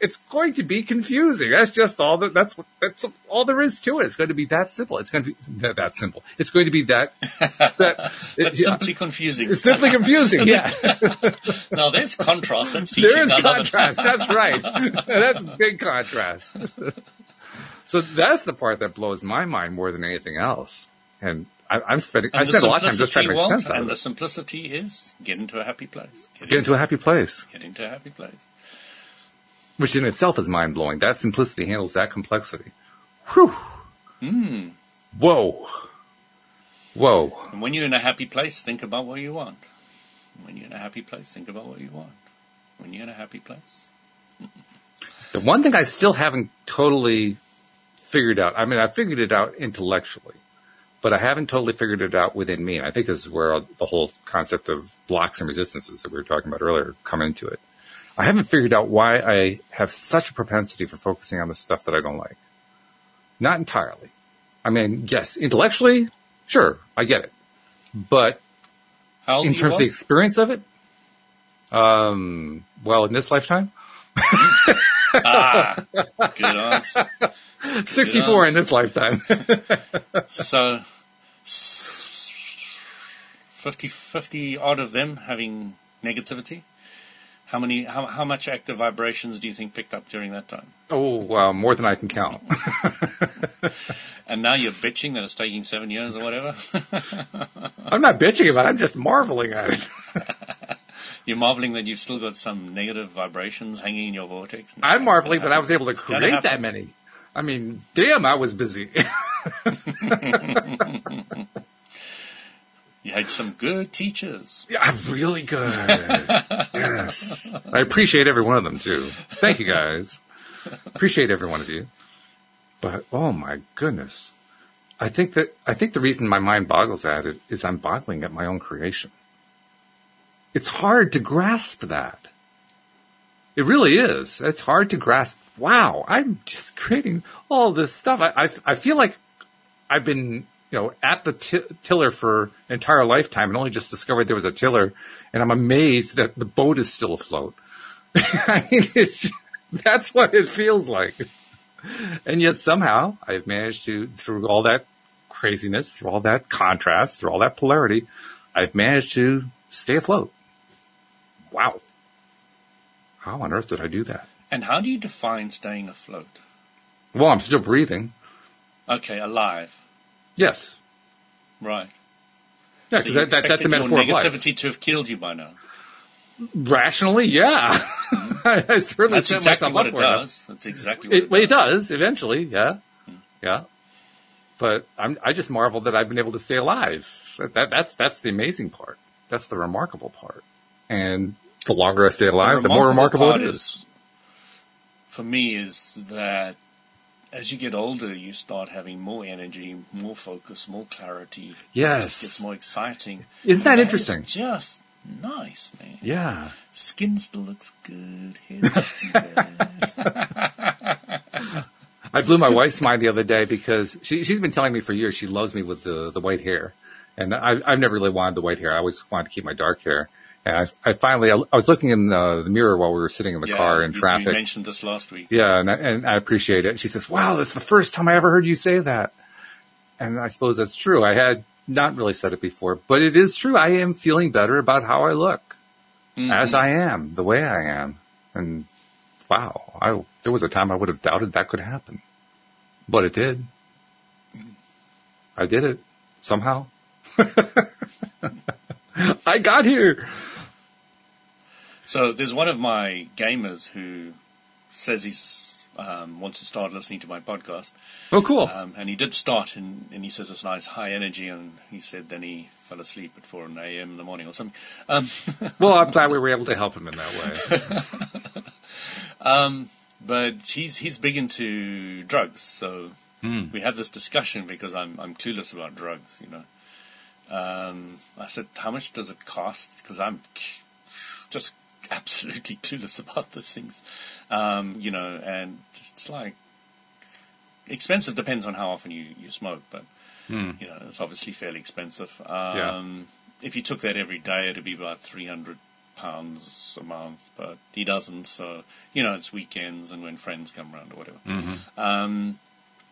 It's going to be confusing. That's just all that, that's that's all there is to it. It's going to be that simple. It's going to be that, that simple. It's going to be that, that, [LAUGHS] It's yeah, simply confusing. it's simply confusing. [LAUGHS] Yeah. [LAUGHS] now there's contrast. That's teaching. There is I contrast. That's right. That's big contrast. so that's the part that blows my mind more than anything else. And I, I'm spending, I And the spend a lot of time just trying to make sense out and the simplicity is get into a happy place. Get, Get into a happy place, get into a happy place. Which in itself is mind blowing. That simplicity handles that complexity. Whew. Hmm. Whoa. Whoa. And when you're in a happy place, think about what you want. When you're in a happy place, think about what you want. When you're in a happy place. [LAUGHS] The one thing I still haven't totally figured out, I mean, I figured it out intellectually, but I haven't totally figured it out within me. And I think this is where the whole concept of blocks and resistances that we were talking about earlier come into it. I haven't figured out why I have such a propensity for focusing on the stuff that I don't like. Not entirely. I mean, yes, intellectually, sure, I get it. But How in terms of the experience of it, um, well, in this lifetime, ah, good answer. [LAUGHS] 64 in this lifetime. [LAUGHS] So, s- 50, 50 odd of them having negativity. How many? How, how much active vibrations do you think picked up during that time? oh, wow, more than I can count. And now you're bitching that it's taking seven years or whatever. [LAUGHS] I'm not bitching about it. I'm just marveling at it. [LAUGHS] you're marveling that you've still got some negative vibrations hanging in your vortex. I'm marveling that I was able to It's create that many. I mean, damn, I was busy. [LAUGHS] You had some good teachers. yeah, I'm really good. [LAUGHS] yes. I appreciate every one of them too. Thank you guys. Appreciate every one of you. But oh my goodness. I think that, I think the reason my mind boggles at it is I'm boggling at my own creation. It's hard to grasp that. It really is. It's hard to grasp wow, I'm just creating all this stuff. I, I, I feel like I've been, you know, at the t- tiller for an entire lifetime and only just discovered there was a tiller. And I'm amazed that the boat is still afloat. [LAUGHS] I mean, it's just, that's what it feels like. And yet somehow I've managed to, through all that craziness, through all that contrast, through all that polarity, I've managed to stay afloat. Wow. How on earth did I do that? And how do you define staying afloat? Well, I'm still breathing. Okay, alive. Yes. Right. Yeah, So because you that, that, that's the metaphor your of life. negativity to have killed you by now. Rationally, yeah. Mm-hmm. [LAUGHS] I, I certainly That's exactly what it for enough. does. That's exactly what It, it, well, it does. does eventually, yeah, yeah. But I'm, I just marvel that I've been able to stay alive. That, that that's that's the amazing part. That's the remarkable part. And the longer I stay alive, the, more remarkable it is. For me, is that as you get older, you start having more energy, more focus, more clarity. It just gets more exciting. Isn't that And interesting? is just nice, man. yeah. Skin still looks good. Hair's [LAUGHS] not too bad. I blew my wife's mind the other day because she, she's been telling me for years she loves me with the, the white hair. And I, I've never really wanted the white hair. I always wanted to keep my dark hair. And I, I finally, I, I was looking in the, the mirror while we were sitting in the Yeah, car in traffic. You mentioned this last week. Yeah, and I, and I appreciate it. She says, "Wow, that's the first time I ever heard you say that." And I suppose that's true. I had not really said it before, but it is true. I am feeling better about how I look, Mhm. as I am, the way I am. And wow, I there was a time I would have doubted that could happen, but it did. I did it somehow. [LAUGHS] I got here. So there's one of my gamers who says he's um, wants to start listening to my podcast, Oh, cool. um, and he did start, and, and he says it's nice, high energy, and he said then he fell asleep at 4 a.m. in the morning or something. Um, [LAUGHS] Well, I'm glad we were able to help him in that way. [LAUGHS] um, but he's he's big into drugs, so Hmm. we have this discussion because I'm I'm clueless about drugs, you know. Um, I said, how much does it cost? Because I'm just [LAUGHS] absolutely clueless about these things, um, you know. And it's like expensive depends on how often you you smoke, but Hmm. you know it's obviously fairly expensive. Yeah. Um, If you took that every day, it'd be about three hundred pounds a month, but he doesn't. So you know, it's weekends and when friends come around or whatever. Um,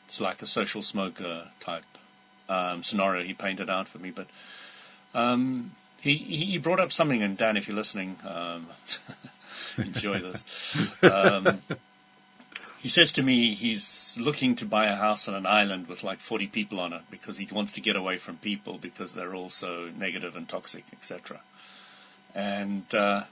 it's like a social smoker type um, scenario he painted out for me. But um, he he brought up something, and Dan, if you're listening, um, [LAUGHS] enjoy this. Um, he says to me he's looking to buy a house on an island with like 40 people on it because he wants to get away from people because they're all so negative and toxic, etc. And uh,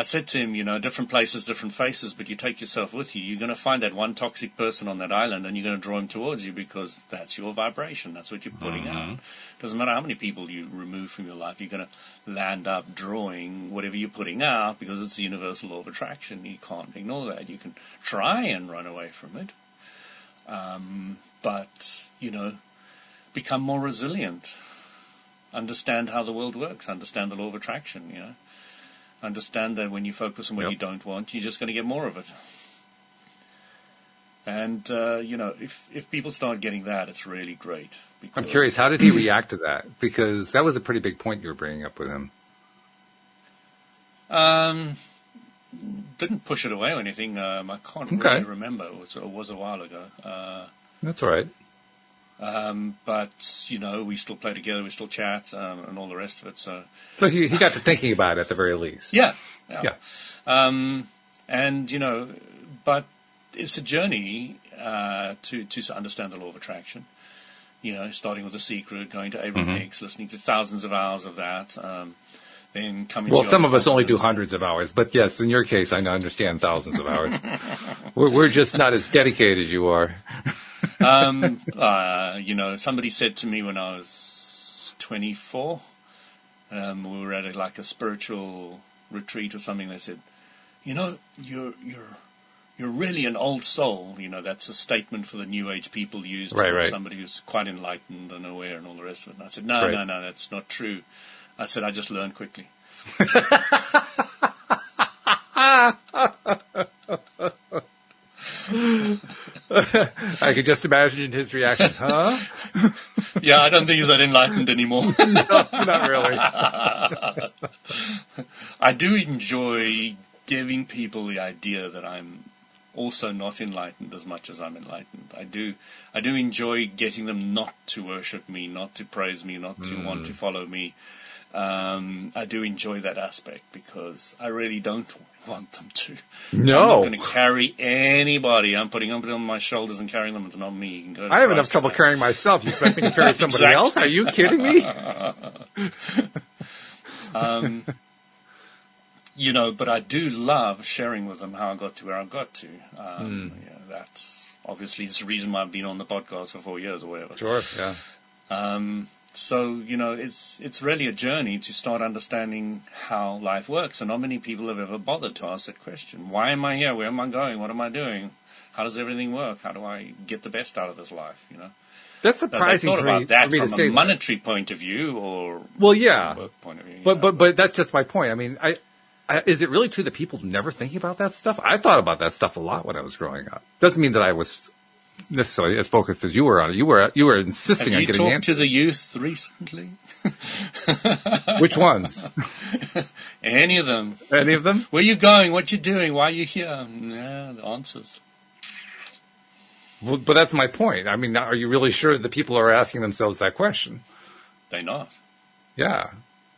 I said to him, you know, different places, different faces, but you take yourself with you. You're going to find that one toxic person on that island and you're going to draw him towards you because that's your vibration. That's what you're putting out. Doesn't matter how many people you remove from your life, you're going to land up drawing whatever you're putting out because it's the universal law of attraction. You can't ignore that. You can try and run away from it. Um, but, you know, become more resilient. Understand how the world works. Understand the law of attraction, you know understand that when you focus on what Yep. you don't want, you're just going to get more of it. And uh, you know, if if people start getting that, it's really great. I'm curious, how did he react to that? Because that was a pretty big point you were bringing up with him. Um, didn't push it away or anything. Um, I can't Okay. really remember. It was, it was a while ago. Uh, That's all right. Um, but you know, we still play together, we still chat, um, and all the rest of it. So So he, he got to thinking about it at the very least. Yeah, yeah. Yeah. Um, and you know, but it's a journey uh, to to understand the law of attraction. You know, starting with the secret, going to Abraham Mm-hmm. Hicks, listening to thousands of hours of that, um, then coming. Well, some of us only do hundreds of hours, but yes, in your case, I understand thousands of hours. [LAUGHS] we're, we're just not as dedicated as you are. [LAUGHS] um, uh, you know, somebody said to me when I was 24, um, we were at a, like a spiritual retreat or something. They said, "You know, you're you're you're really an old soul." You know, that's a statement for the New Age people used Right, for right. somebody who's quite enlightened and aware and all the rest of it. And I said, "No, Right. no, no, that's not true." I said, "I just learn quickly." [LAUGHS] [LAUGHS] I could just imagine his reaction. Huh? [LAUGHS] yeah, I don't think he's that enlightened anymore. [LAUGHS] no, not really. I do enjoy giving people the idea that I'm also not enlightened as much as I'm enlightened. I do, I do enjoy getting them not to worship me, not to praise me, not to mm. want to follow me. Um, I do enjoy that aspect because I really don't want them to. No. I'm not going to carry anybody. I'm putting them on my shoulders and carrying them. It's not me. I have enough trouble carrying myself. You expect me to carry somebody exactly. else? Are you kidding me? [LAUGHS] um, you know, but I do love sharing with them how I got to where I got to. Um, mm. yeah, that's obviously the reason why I've been on the podcast for four years or whatever. Sure, yeah. Um, so you know, it's it's really a journey to start understanding how life works, and not many people have ever bothered to ask that question: Why am I here? Where am I going? What am I doing? How does everything work? How do I get the best out of this life? You know. That's surprising. Now, thought about that from a monetary that. point of view, or well, yeah, point of view. But know, but but that's just my point. I mean, I is it really true that people never think about that stuff? I thought about that stuff a lot when I was growing up. Doesn't mean that I was necessarily as focused as you were on it. You were you were insisting Have on getting answers. to the youth recently? [LAUGHS] Which ones? Any of them? Any of them? Where you going? What you doing? Why are you here? Yeah, the answers. Well, but that's my point. I mean, are you really sure that people are asking themselves that question? They're not. Yeah.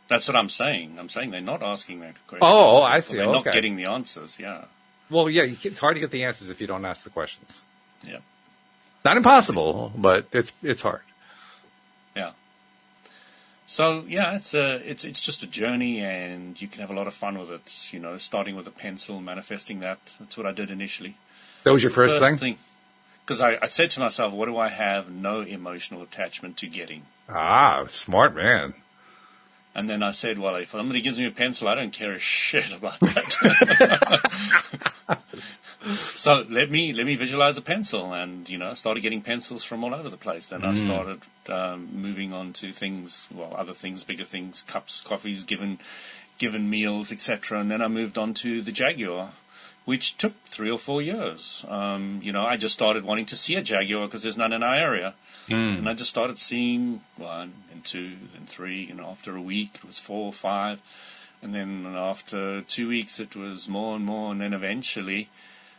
That's what I'm saying. I'm saying they're not asking that question. Oh, I see. They're okay. not getting the answers. Yeah. Well, yeah, it's hard to get the answers if you don't ask the questions. Yeah. Not impossible, but it's it's hard. Yeah. So yeah, it's a it's it's just a journey, and you can have a lot of fun with it. You know, starting with a pencil, manifesting that. That's what I did initially. That was your first, first thing. Because I, I said to myself, what do I have no emotional attachment to getting? Ah, smart man. And then I said, well, if somebody gives me a pencil, I don't care a shit about that. [LAUGHS] so let me let me visualize a pencil, and you know, I started getting pencils from all over the place. Then mm. I started um, moving on to things, well, other things, bigger things, cups, coffees, given given meals, etc. And then I moved on to the Jaguar, which took three or four years. Um, you know, I just started wanting to see a Jaguar because there's none in our area. Mm. And I just started seeing one and two and three. You know, after a week it was four or five, and then after two weeks it was more and more, and then eventually,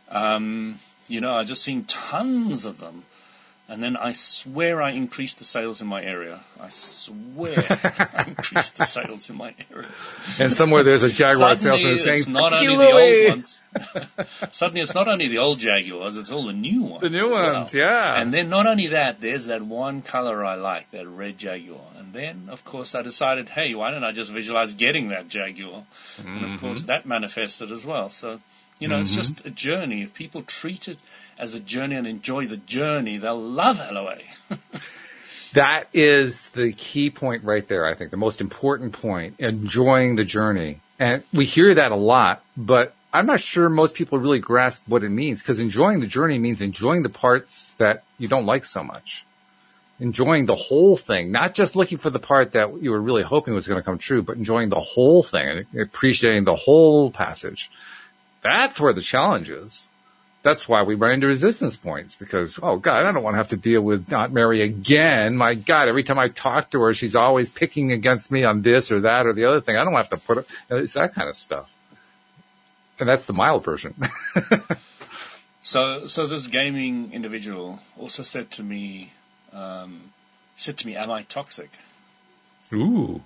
um, you know, I just seen tons of them. And then I swear I increased the sales in my area. I swear [LAUGHS] I increased the sales in my area. And somewhere there's a Jaguar salesman saying, it's not only the old ones. [LAUGHS] Suddenly it's not only the old Jaguars, it's all the new ones. The new ones, well. yeah. And then not only that, there's that one color I like, that red Jaguar. And then, of course, I decided, hey, why don't I just visualize getting that Jaguar? Mm-hmm. And of mm-hmm. course, that manifested as well. So, you know, mm-hmm. it's just a journey. If people treat it as a journey and enjoy the journey, they'll love LOA. [LAUGHS] that is the key point right there, I think, the most important point, enjoying the journey. And we hear that a lot, but I'm not sure most people really grasp what it means because enjoying the journey means enjoying the parts that you don't like so much. Enjoying the whole thing, not just looking for the part that you were really hoping was going to come true, but enjoying the whole thing and appreciating the whole passage. That's where the challenge is that's why we run into resistance points because, oh God, I don't want to have to deal with Aunt Mary again. My God, every time I talk to her, she's always picking against me on this or that or the other thing. I don't have to put it, it's that kind of stuff. And that's the mild version. [LAUGHS] so, so this gaming individual also said to me, um, said to me, am I toxic? Ooh.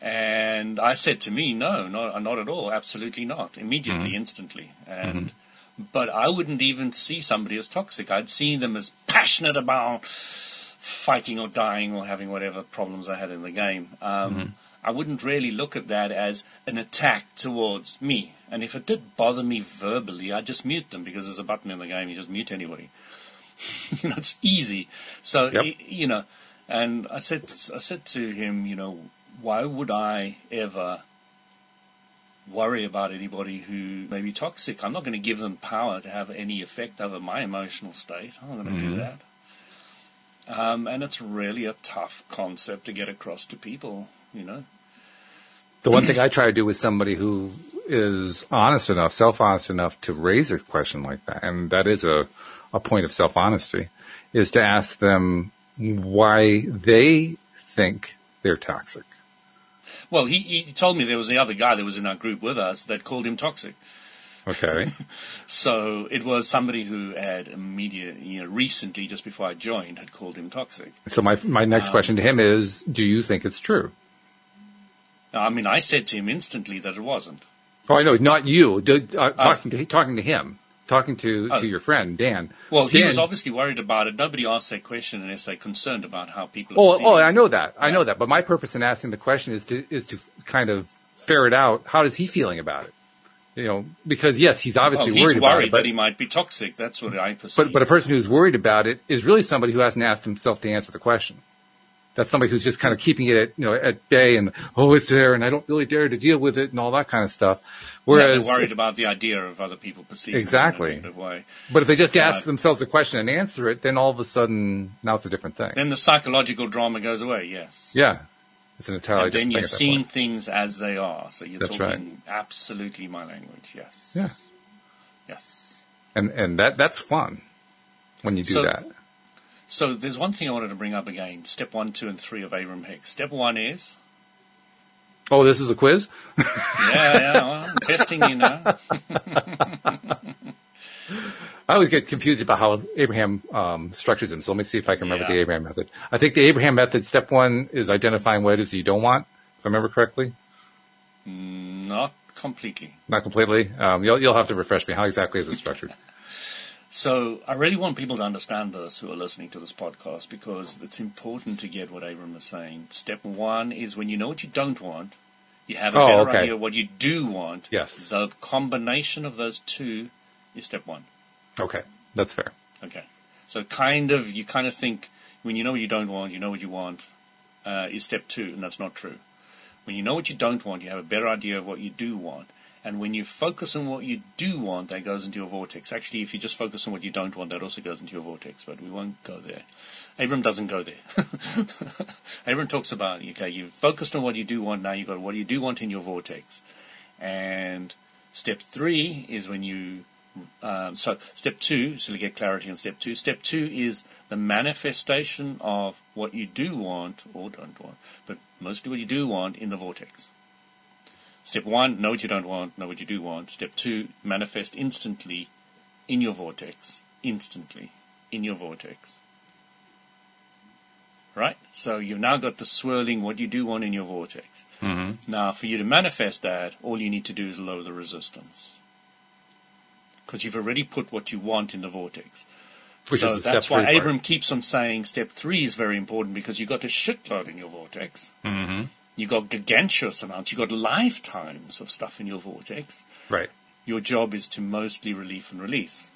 And I said to me, no, not, not at all. Absolutely not. Immediately, mm-hmm. instantly. And, mm-hmm but I wouldn't even see somebody as toxic. I'd see them as passionate about fighting or dying or having whatever problems I had in the game. Um, mm-hmm. I wouldn't really look at that as an attack towards me. And if it did bother me verbally, I'd just mute them because there's a button in the game. You just mute anybody. you know, it's easy. So, yep. you know, and I said, I said to him, you know, why would I ever worry about anybody who may be toxic. I'm not going to give them power to have any effect over my emotional state. I'm not going to mm-hmm. do that. Um, and it's really a tough concept to get across to people, you know. The one thing I try to do with somebody who is honest enough, self-honest enough to raise a question like that, and that is a, a point of self honesty is to ask them why they think they're toxic. Well, he, he told me there was the other guy that was in our group with us that called him toxic. Okay. [LAUGHS] So it was somebody who had immediate, you know, recently, just before I joined, had called him toxic. so my my next question to him is, do you think it's true? I mean, I said to him instantly that it wasn't. Oh, I know, not you. Do, uh, talking to talking to him, talking to Oh. to your friend Dan. Well, he was obviously worried about it. Nobody asked that question unless they're concerned about how people are Oh, oh. I know that. I know that. But my purpose in asking the question is to is to kind of ferret out how is he feeling about it. You know, because yes, he's Oh, obviously he's worried worried, about it, but, that he might be toxic. That's what I perceive. but but a person who's worried about it is really somebody who hasn't asked himself to answer the question. That's somebody who's just kind of keeping it at you know at bay and oh it's there and I don't really dare to deal with it and all that kind of stuff. yeah, Whereas, they're worried about the idea of other people perceiving Exactly. it in a way. but if they just ask Uh, themselves the question and answer it, then all of a sudden now it's a different thing. Then the psychological drama goes away. Yes. yeah, it's an entirely and then you're thing seeing things as they are. So you're That's talking absolutely my language. Yes. Yeah. Yes. and and that that's fun when you do So- that. So there's one thing I wanted to bring up again. Step one, two, and three of Abram Hicks. Step one is Oh, this is a quiz. yeah, yeah. Well, I'm testing you now. [LAUGHS] I always get confused about how Abraham um, structures them. So let me see if I can remember Yeah. the Abraham method. I think the Abraham method, step one, is identifying what it is that you don't want. If I remember correctly, Not completely. not completely. Um, you'll you'll have to refresh me. How exactly is it structured? So I really want people to understand this who are listening to this podcast because it's important to get what Abram is saying. Step one is when you know what you don't want, you have a Oh, better okay. idea of what you do want. Yes. The combination of those two is step one. Okay, that's fair. Okay. So kind of, you kind of think when you know what you don't want, you know what you want, uh, is step two, and that's not true. When you know what you don't want, you have a better idea of what you do want. And when you focus on what you do want, that goes into your vortex. Actually, if you just focus on what you don't want, that also goes into your vortex, but we won't go there. Abram doesn't go there. [LAUGHS] Abram talks about, okay, you've focused on what you do want, now you've got what you do want in your vortex. And step three is when you um, so step two, so to get clarity on step two, step two is the manifestation of what you do want or don't want, but mostly what you do want in the vortex. Step one, know what you don't want, know what you do want. Step two, manifest instantly in your vortex. Instantly in your vortex. Right? So you've now got the swirling what you do want in your vortex. Mm-hmm. Now, for you to manifest that, all you need to do is lower the resistance. Because you've already put what you want in the vortex. Which so that's why three part. Abram keeps on saying step three is very important because you've got a shitload in your vortex. Mm-hmm. You've got gargantuous amounts. You've got lifetimes of stuff in your vortex. Right. Your job is to mostly relief and release.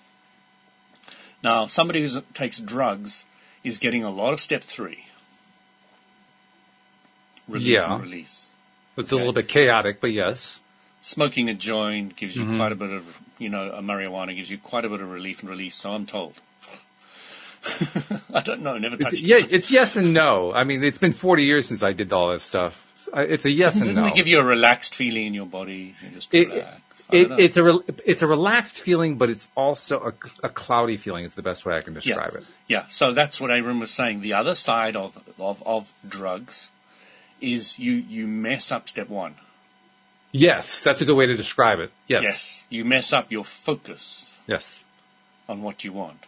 Now, somebody who takes drugs is getting a lot of step three. Relief Yeah. and release. It's a little bit chaotic, but yes. smoking a joint gives Mm-hmm. you quite a bit of, you know, a marijuana gives you quite a bit of relief and release, so I'm told. [LAUGHS] I don't know, never touched It's, it. yeah, it's yes and no. I mean, it's been 40 years since I did all that stuff. It's a yes and Didn't no. it give you a relaxed feeling in your body? You just It- relax. It, it's a re- it's a relaxed feeling, but it's also a, a cloudy feeling. Is the best way I can describe it. Yeah, so that's what Abram was saying. The other side of, of, of drugs is you, you mess up step one. Yes, that's a good way to describe it. Yes, Yes. You mess up your focus yes. on what you want.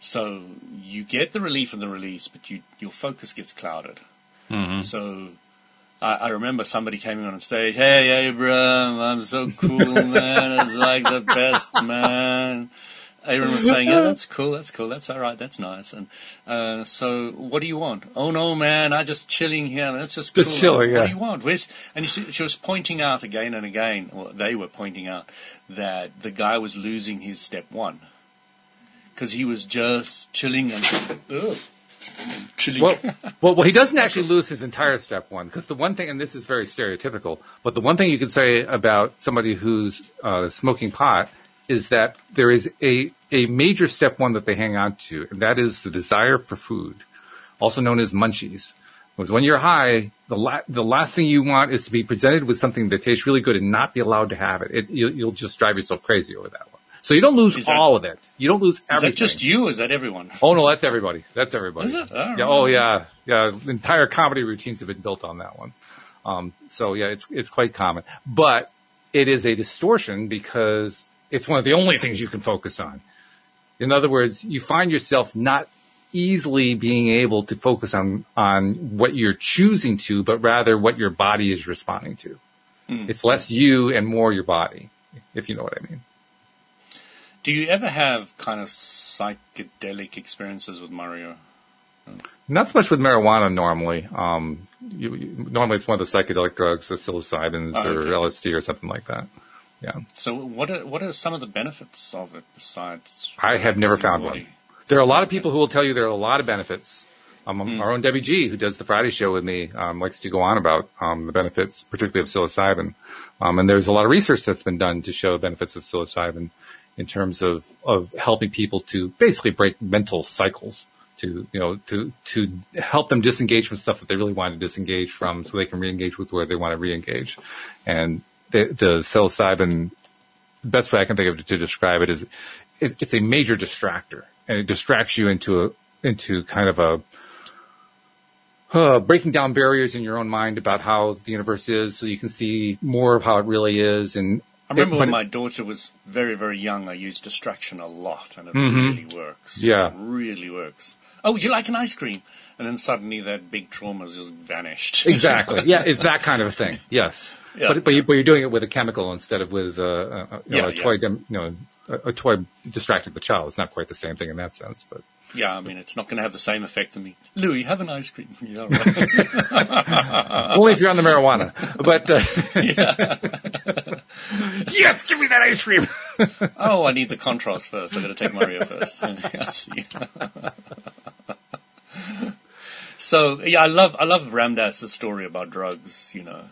So you get the relief and the release, but you, your focus gets clouded. Mm-hmm. So I, I remember somebody came on stage, hey Abram, I'm so cool, man. It's like the best, man. Abram was saying, yeah, that's cool, that's cool, that's all right, that's nice. And uh, so, what do you want? Oh no, man, I'm just chilling here. That's just cool. Just chilling, What yeah. do you want? Where's? And she, she was pointing out again and again, or they were pointing out that the guy was losing his step one because he was just chilling and ugh, chilling. Well, [LAUGHS] well, well, he doesn't actually lose his entire step one because the one thing, and this is very stereotypical, but the one thing you can say about somebody who's uh, smoking pot is that there is a a major step one that they hang on to, and that is the desire for food, also known as munchies. Because when you're high, the la- the last thing you want is to be presented with something that tastes really good and not be allowed to have it. it you'll, you'll just drive yourself crazy over that one. So you don't lose that- all of it. You don't lose everything. Is that just you is that everyone? Oh no, that's everybody. That's everybody. Is it? Yeah. Oh yeah. Yeah. Entire comedy routines have been built on that one. Um, so yeah, it's it's quite common, but it is a distortion because it's one of the only things you can focus on. In other words, you find yourself not easily being able to focus on on what you're choosing to, but rather what your body is responding to. It's less you and more your body, if you know what I mean. Do you ever have kind of psychedelic experiences with Mario? Not so much with marijuana normally. Um, you, you, normally it's one of the psychedelic drugs, the psilocybins Oh, or okay. LSD or something like that. Yeah. So what are what are some of the benefits of it besides? I have never found body? one. There are a lot of people who will tell you there are a lot of benefits. Um, Hmm. Our own Debbie G, who does the Friday show with me, um, likes to go on about um, the benefits, particularly of psilocybin. Um, and there's a lot of research that's been done to show benefits of psilocybin in terms of, of helping people to basically break mental cycles, to you know, to to help them disengage from stuff that they really want to disengage from, so they can reengage with where they want to reengage. And the, the psilocybin the best way I can think of to describe it is it, it's a major distractor and it distracts you into a, into kind of a, uh, breaking down barriers in your own mind about how the universe is so you can see more of how it really is. And I remember it- when my daughter was very, very young, I used distraction a lot, and it really works. Mm-hmm. Yeah. It really works. Oh, would you like an ice cream? And then suddenly that big trauma just vanished. Exactly. [LAUGHS] Yeah, it's that kind of a thing. Yes. Yeah. But, but, you, but you're doing it with a chemical instead of with uh, a, you know, Yeah, a toy, you know, a, a toy distracting the child. It's not quite the same thing in that sense, but yeah, I mean, it's not going to have the same effect on me. Louis, have an ice cream. [LAUGHS] Yeah, right. only if you're on the marijuana. But uh, [LAUGHS] [LAUGHS] yes, give me that ice cream. oh, I need the contrast first. I've got to take Mario first. I so yeah, I love I love Ram Dass's story about drugs. You know,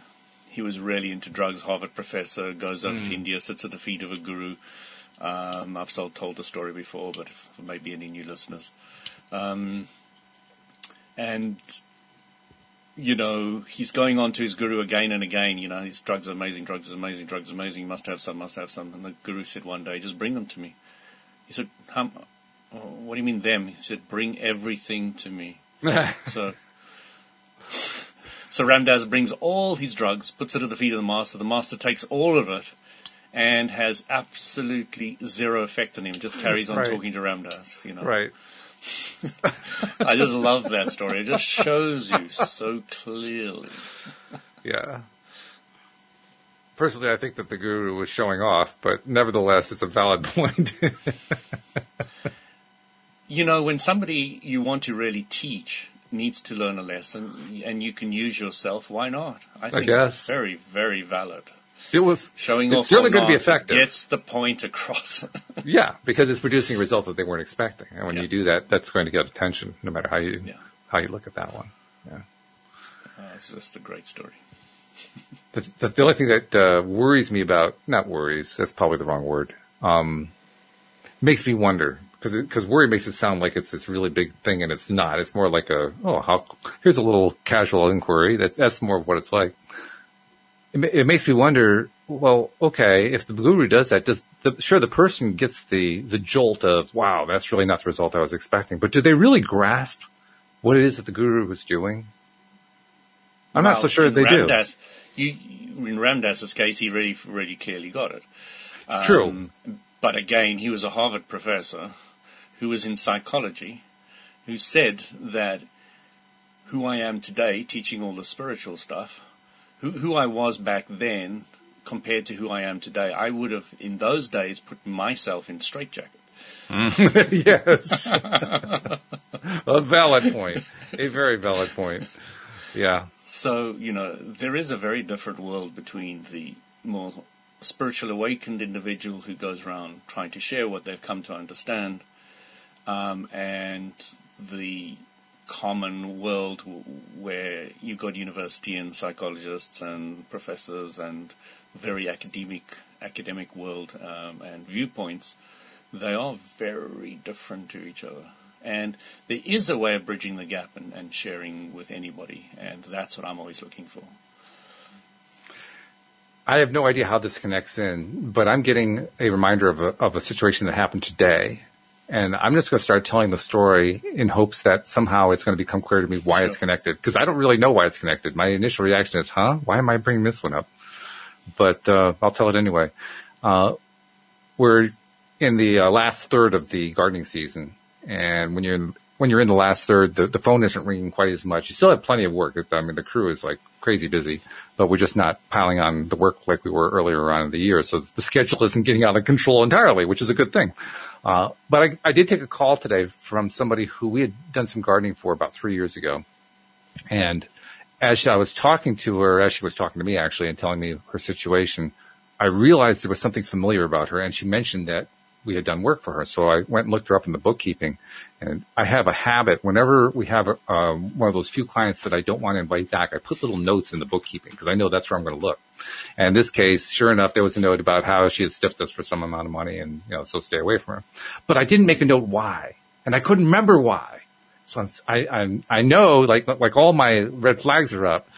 he was really into drugs. Harvard professor goes over to India, sits at the feet of a guru. Um, I've told, told the story before, but for maybe any new listeners. Um, and you know, he's going on to his guru again and again. You know, his drugs are amazing, drugs are amazing, drugs are amazing. You must have some, must have some. And the guru said one day, just bring them to me. He said, "Hum, oh, what do you mean them? He said, bring everything to me. [LAUGHS] So, so Ram Dass brings all his drugs, puts it at the feet of the master. The master takes all of it and has absolutely zero effect on him. Just carries on Right. talking to Ram Dass. You know, right. [LAUGHS] I just love that story. It just shows you so clearly. Yeah. Personally, I think that the guru was showing off, but nevertheless, it's a valid [LAUGHS] point. You know, when somebody you want to really teach needs to learn a lesson and you can use yourself, why not? I think it's very, very valid. It was Showing It's off certainly going to be effective. Gets the point across. [LAUGHS] yeah, because it's producing a result that they weren't expecting, and when Yeah. you do that, that's going to get attention, no matter how you Yeah. how you look at that one. Yeah. Uh, it's just a great story. The, the, the only thing that uh, worries me about not worries that's probably the wrong word um, makes me wonder because because worry makes it sound like it's this really big thing and it's not it's more like a oh how here's a little casual inquiry that that's more of what it's like it, makes me wonder well okay if the guru does that does the, sure the person gets the the jolt of wow that's really not the result I was expecting but do they really grasp what it is that the guru was doing I'm not so sure they do Ram Dass, You, in Ram Dass's case, he really, really clearly got it. True. Um, but again, he was a Harvard professor who was in psychology, who said that who I am today, teaching all the spiritual stuff, who, who I was back then compared to who I am today, I would have, in those days, put myself in straitjacket. [LAUGHS] yes. [LAUGHS] a valid point. A very valid point. Yeah. So, you know, there is a very different world between the more spiritual awakened individual who goes around trying to share what they've come to understand um, and the common world where you've got university and psychologists and professors and very academic academic world um, and viewpoints they are very different to each other and there is a way of bridging the gap and, and sharing with anybody and that's what i'm always looking for I have no idea how this connects in, but I'm getting a reminder of a, of a situation that happened today. And I'm just going to start telling the story in hopes that somehow it's going to become clear to me why it's connected. Because I don't really know why it's connected. My initial reaction is, huh? Why am I bringing this one up? But uh, I'll tell it anyway. Uh, we're in the uh, last third of the gardening season. And when you're in, when you're in the last third, the, the phone isn't ringing quite as much. You still have plenty of work. I mean, the crew is like crazy busy, but we're just not piling on the work like we were earlier on in the year. So the schedule isn't getting out of control entirely, which is a good thing. Uh, but I, I did take a call today from somebody who we had done some gardening for about three years ago. And as I was talking to her, as she was talking to me actually and telling me her situation, I realized there was something familiar about her. And she mentioned that we had done work for her. So I went and looked her up in the bookkeeping and I have a habit whenever we have a, um, one of those few clients that I don't want to invite back, I put little notes in the bookkeeping because I know that's where I'm going to look. And in this case, sure enough, there was a note about how she had stiffed us for some amount of money and, you know, so stay away from her. But I didn't make a note why and I couldn't remember why. So I, I, I know like, like all my red flags are up.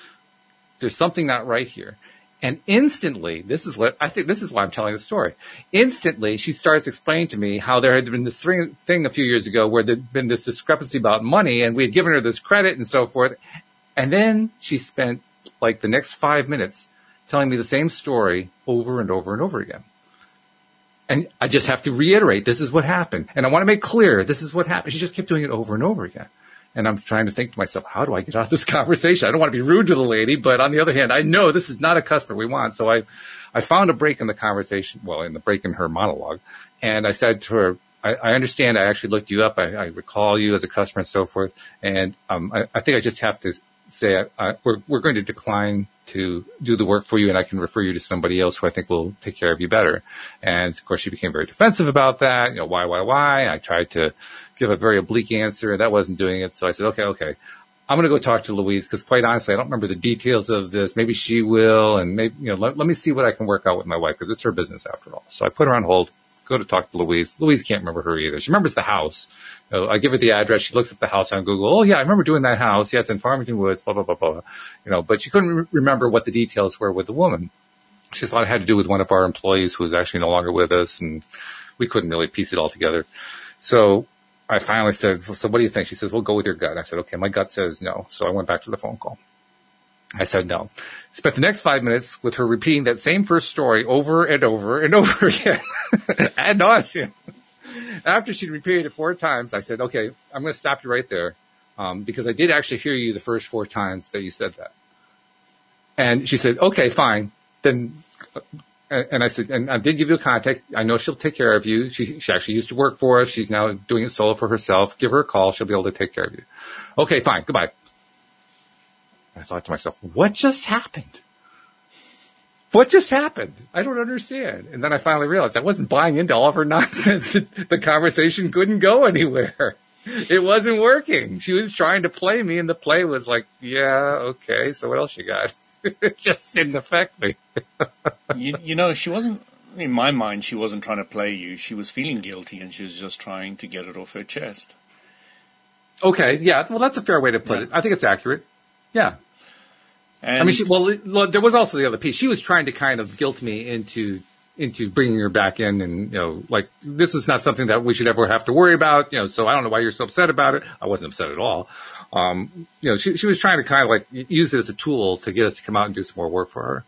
There's something not right here. And instantly, this is what I think this is why I'm telling the story. Instantly, she starts explaining to me how there had been this thing a few years ago where there'd been this discrepancy about money and we had given her this credit and so forth. And then she spent like the next five minutes telling me the same story over and over and over again. And I just have to reiterate, this is what happened. And I want to make clear, this is what happened. She just kept doing it over and over again. And I'm trying to think to myself, how do I get out of this [LAUGHS] conversation? I don't want to be rude to the lady, but on the other hand, I know this is not a customer we want. So I, I found a break in the conversation, well, in the break in her monologue. And I said to her, I, I understand. I actually looked you up. I, I, recall you as a customer and so forth. And, um, I, I think I just have to say, we're, we're going to decline to do the work for you and I can refer you to somebody else who I think will take care of you better. And of course she became very defensive about that. You know, why, why, why? I tried to, give a very oblique answer. And that wasn't doing it. So I said, okay, okay. I'm going to go talk to Louise because quite honestly, I don't remember the details of this. Maybe she will. And maybe, you know, let, let me see what I can work out with my wife because it's her business after all. So I put her on hold, go to talk to Louise. Louise can't remember her either. She remembers the house. Know, I give her the address. She looks at the house on Google. Oh yeah, I remember doing that house. Yeah, it's in Farmington Woods, blah, blah, blah, blah. You know, but she couldn't re- remember what the details were with the woman. She thought it had to do with one of our employees who was actually no longer with us and we couldn't really piece it all together. So I finally said, so what do you think? She says, well, go with your gut. I said, okay, my gut says no. So I went back to the phone call. I said no. Spent the next five minutes with her repeating that same first story over and over and over [LAUGHS] again. ad nauseum. After she'd repeated it four times, I said, okay, I'm going to stop you right there. Um, because I did actually hear you the first four times that you said that. And she said, okay, fine. Then and I said, and I did give you a contact. I know she'll take care of you. She, she actually used to work for us. She's now doing it solo for herself. Give her a call. She'll be able to take care of you. Okay, fine. Goodbye. I thought to myself, what just happened? What just happened? I don't understand. And then I finally realized I wasn't buying into all of her nonsense. [LAUGHS] the conversation couldn't go anywhere. It wasn't working. She was trying to play me and the play was like, yeah, okay. So what else you got? [LAUGHS] it just didn't affect me. [LAUGHS] you, you know, she wasn't, in my mind, she wasn't trying to play you. She was feeling guilty and she was just trying to get it off her chest. Okay, yeah. Well, that's a fair way to put yeah. it. I think it's accurate. Yeah. And I mean, she, well, there was also the other piece. She was trying to kind of guilt me into into bringing her back in and, you know, like, this is not something that we should ever have to worry about, you know, so I don't know why you're so upset about it. I wasn't upset at all. Um, you know, she, she was trying to kind of like use it as a tool to get us to come out and do some more work for her,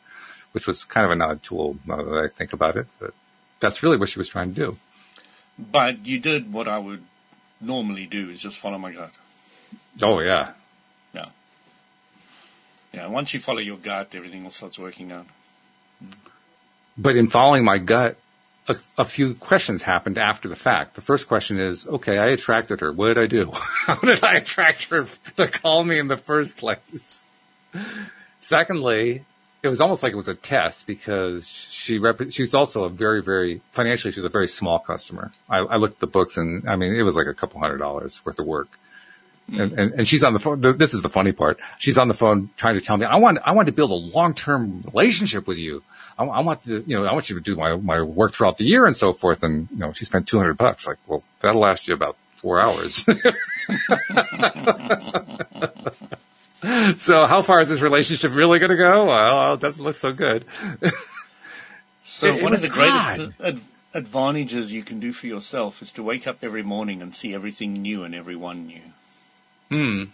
which was kind of an odd tool now that I think about it, but that's really what she was trying to do. But you did what I would normally do is just follow my gut. Oh yeah. Yeah. Yeah. Once you follow your gut, everything will start working out. Mm. But in following my gut, a, a, few questions happened after the fact. The first question is, okay, I attracted her. What did I do? [LAUGHS] How did I attract her to call me in the first place? Secondly, it was almost like it was a test because she rep- she's also a very, very, financially, she's a very small customer. I, I looked at the books and I mean, it was like a couple hundred dollars worth of work. And, and, and, she's on the phone. This is the funny part. She's on the phone trying to tell me, I want, I want to build a long-term relationship with you. I, I, want to, you know, I want you to do my, my work throughout the year and so forth. And, you know, she spent 200 bucks. Like, well, that'll last you about four hours. [LAUGHS] so how far is this relationship really going to go? Well, it doesn't look so good. So It- it one of the greatest ad- advantages you can do for yourself is to wake up every morning and see everything new and everyone new. Hmm.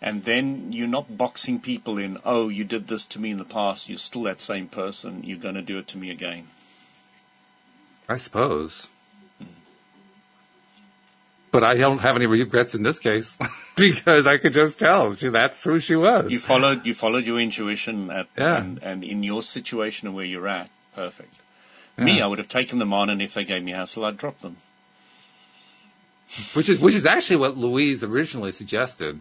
And then you're not boxing people in, oh, you did this to me in the past, you're still that same person, you're going to do it to me again. I suppose. But I don't have any regrets in this case [LAUGHS] because I could just tell she, that's who she was. You followed, you followed your intuition at, Yeah. and, and in your situation and where you're at, perfect. Me, I would have taken them on and if they gave me hassle, I'd drop them. Which is which is actually what Louise originally suggested.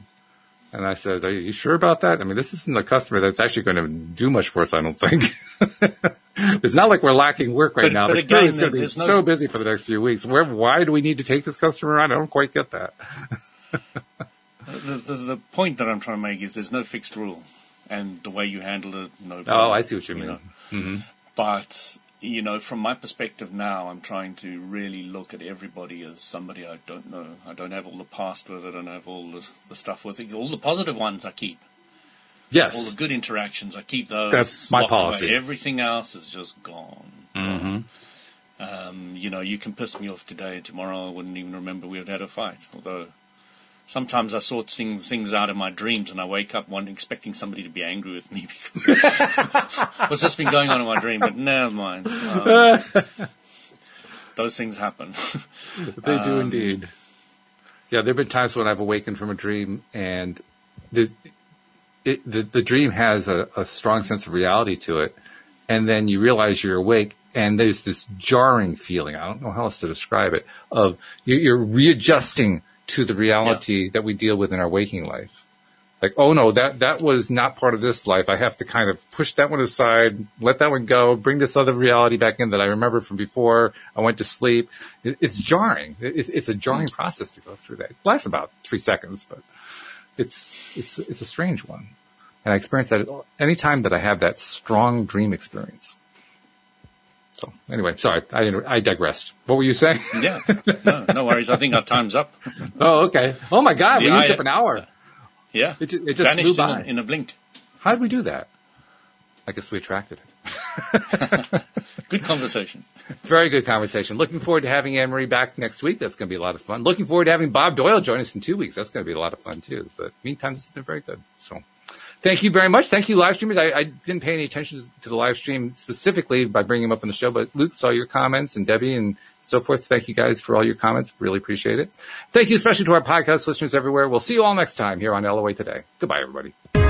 And I said, "Are you sure about that? I mean, this isn't a customer that's actually going to do much for us. I don't think. [LAUGHS] it's not like we're lacking work right But- now. but the again, is going to be no- so busy for the next few weeks. Where, why do we need to take this customer on? I don't quite get that. [LAUGHS] The, the, the point that I'm trying to make is there's no fixed rule. And the way you handle it, no. Oh, I see what you mean. know. Mm-hmm. But, you know, from my perspective now, I'm trying to really look at everybody as somebody I don't know. I don't have all the past with it. I don't have all the, the stuff with it. All the positive ones I keep. Yes. All the good interactions, I keep those. That's my locked away. policy. Everything else is just gone. hmm Um, you know, you can piss me off today, and tomorrow I wouldn't even remember we had had a fight. Although sometimes I sort things things out in my dreams, and I wake up one expecting somebody to be angry with me [LAUGHS] because what's just been going on in my dream. But never mind. Um, those things happen. [LAUGHS] They Um, do indeed. Yeah, there have been times when I've awakened from a dream and the it, the, the dream has a, a strong sense of reality to it, and then you realize you're awake, and there's this jarring feeling. I don't know how else to describe it. Of you're, you're readjusting to the reality that we deal with in our waking life. Like, oh no, that that was not part of this life. I have to kind of push that one aside, let that one go, bring this other reality back in that I remember from before I went to sleep. It, it's jarring. It, it's- a jarring mm-hmm. process to go through that. It lasts about three seconds, but it's it's it's a strange one. And I experience that any time that I have that strong dream experience. So anyway, sorry, I I digressed. What were you saying? [LAUGHS] yeah, no, no worries. I think our time's up. [LAUGHS] oh, okay. Oh my God, we used I- up an hour. Yeah, It it just vanished flew in by. a, in a blink. How did we do that? I guess we attracted it. [LAUGHS] Good conversation. Very good conversation. Looking forward to having Anne-Marie back next week. That's going to be a lot of fun. Looking forward to having Bob Doyle join us in two weeks. That's going to be a lot of fun too. But meantime, this has been very good. So thank you very much. Thank you, live streamers. I, I didn't pay any attention to the live stream specifically by bringing them up on the show, but Luke saw your comments and Debbie and so forth. Thank you guys for all your comments. Really appreciate it. Thank you especially to our podcast listeners everywhere. We'll see you all next time here on LOA Today. Goodbye, everybody.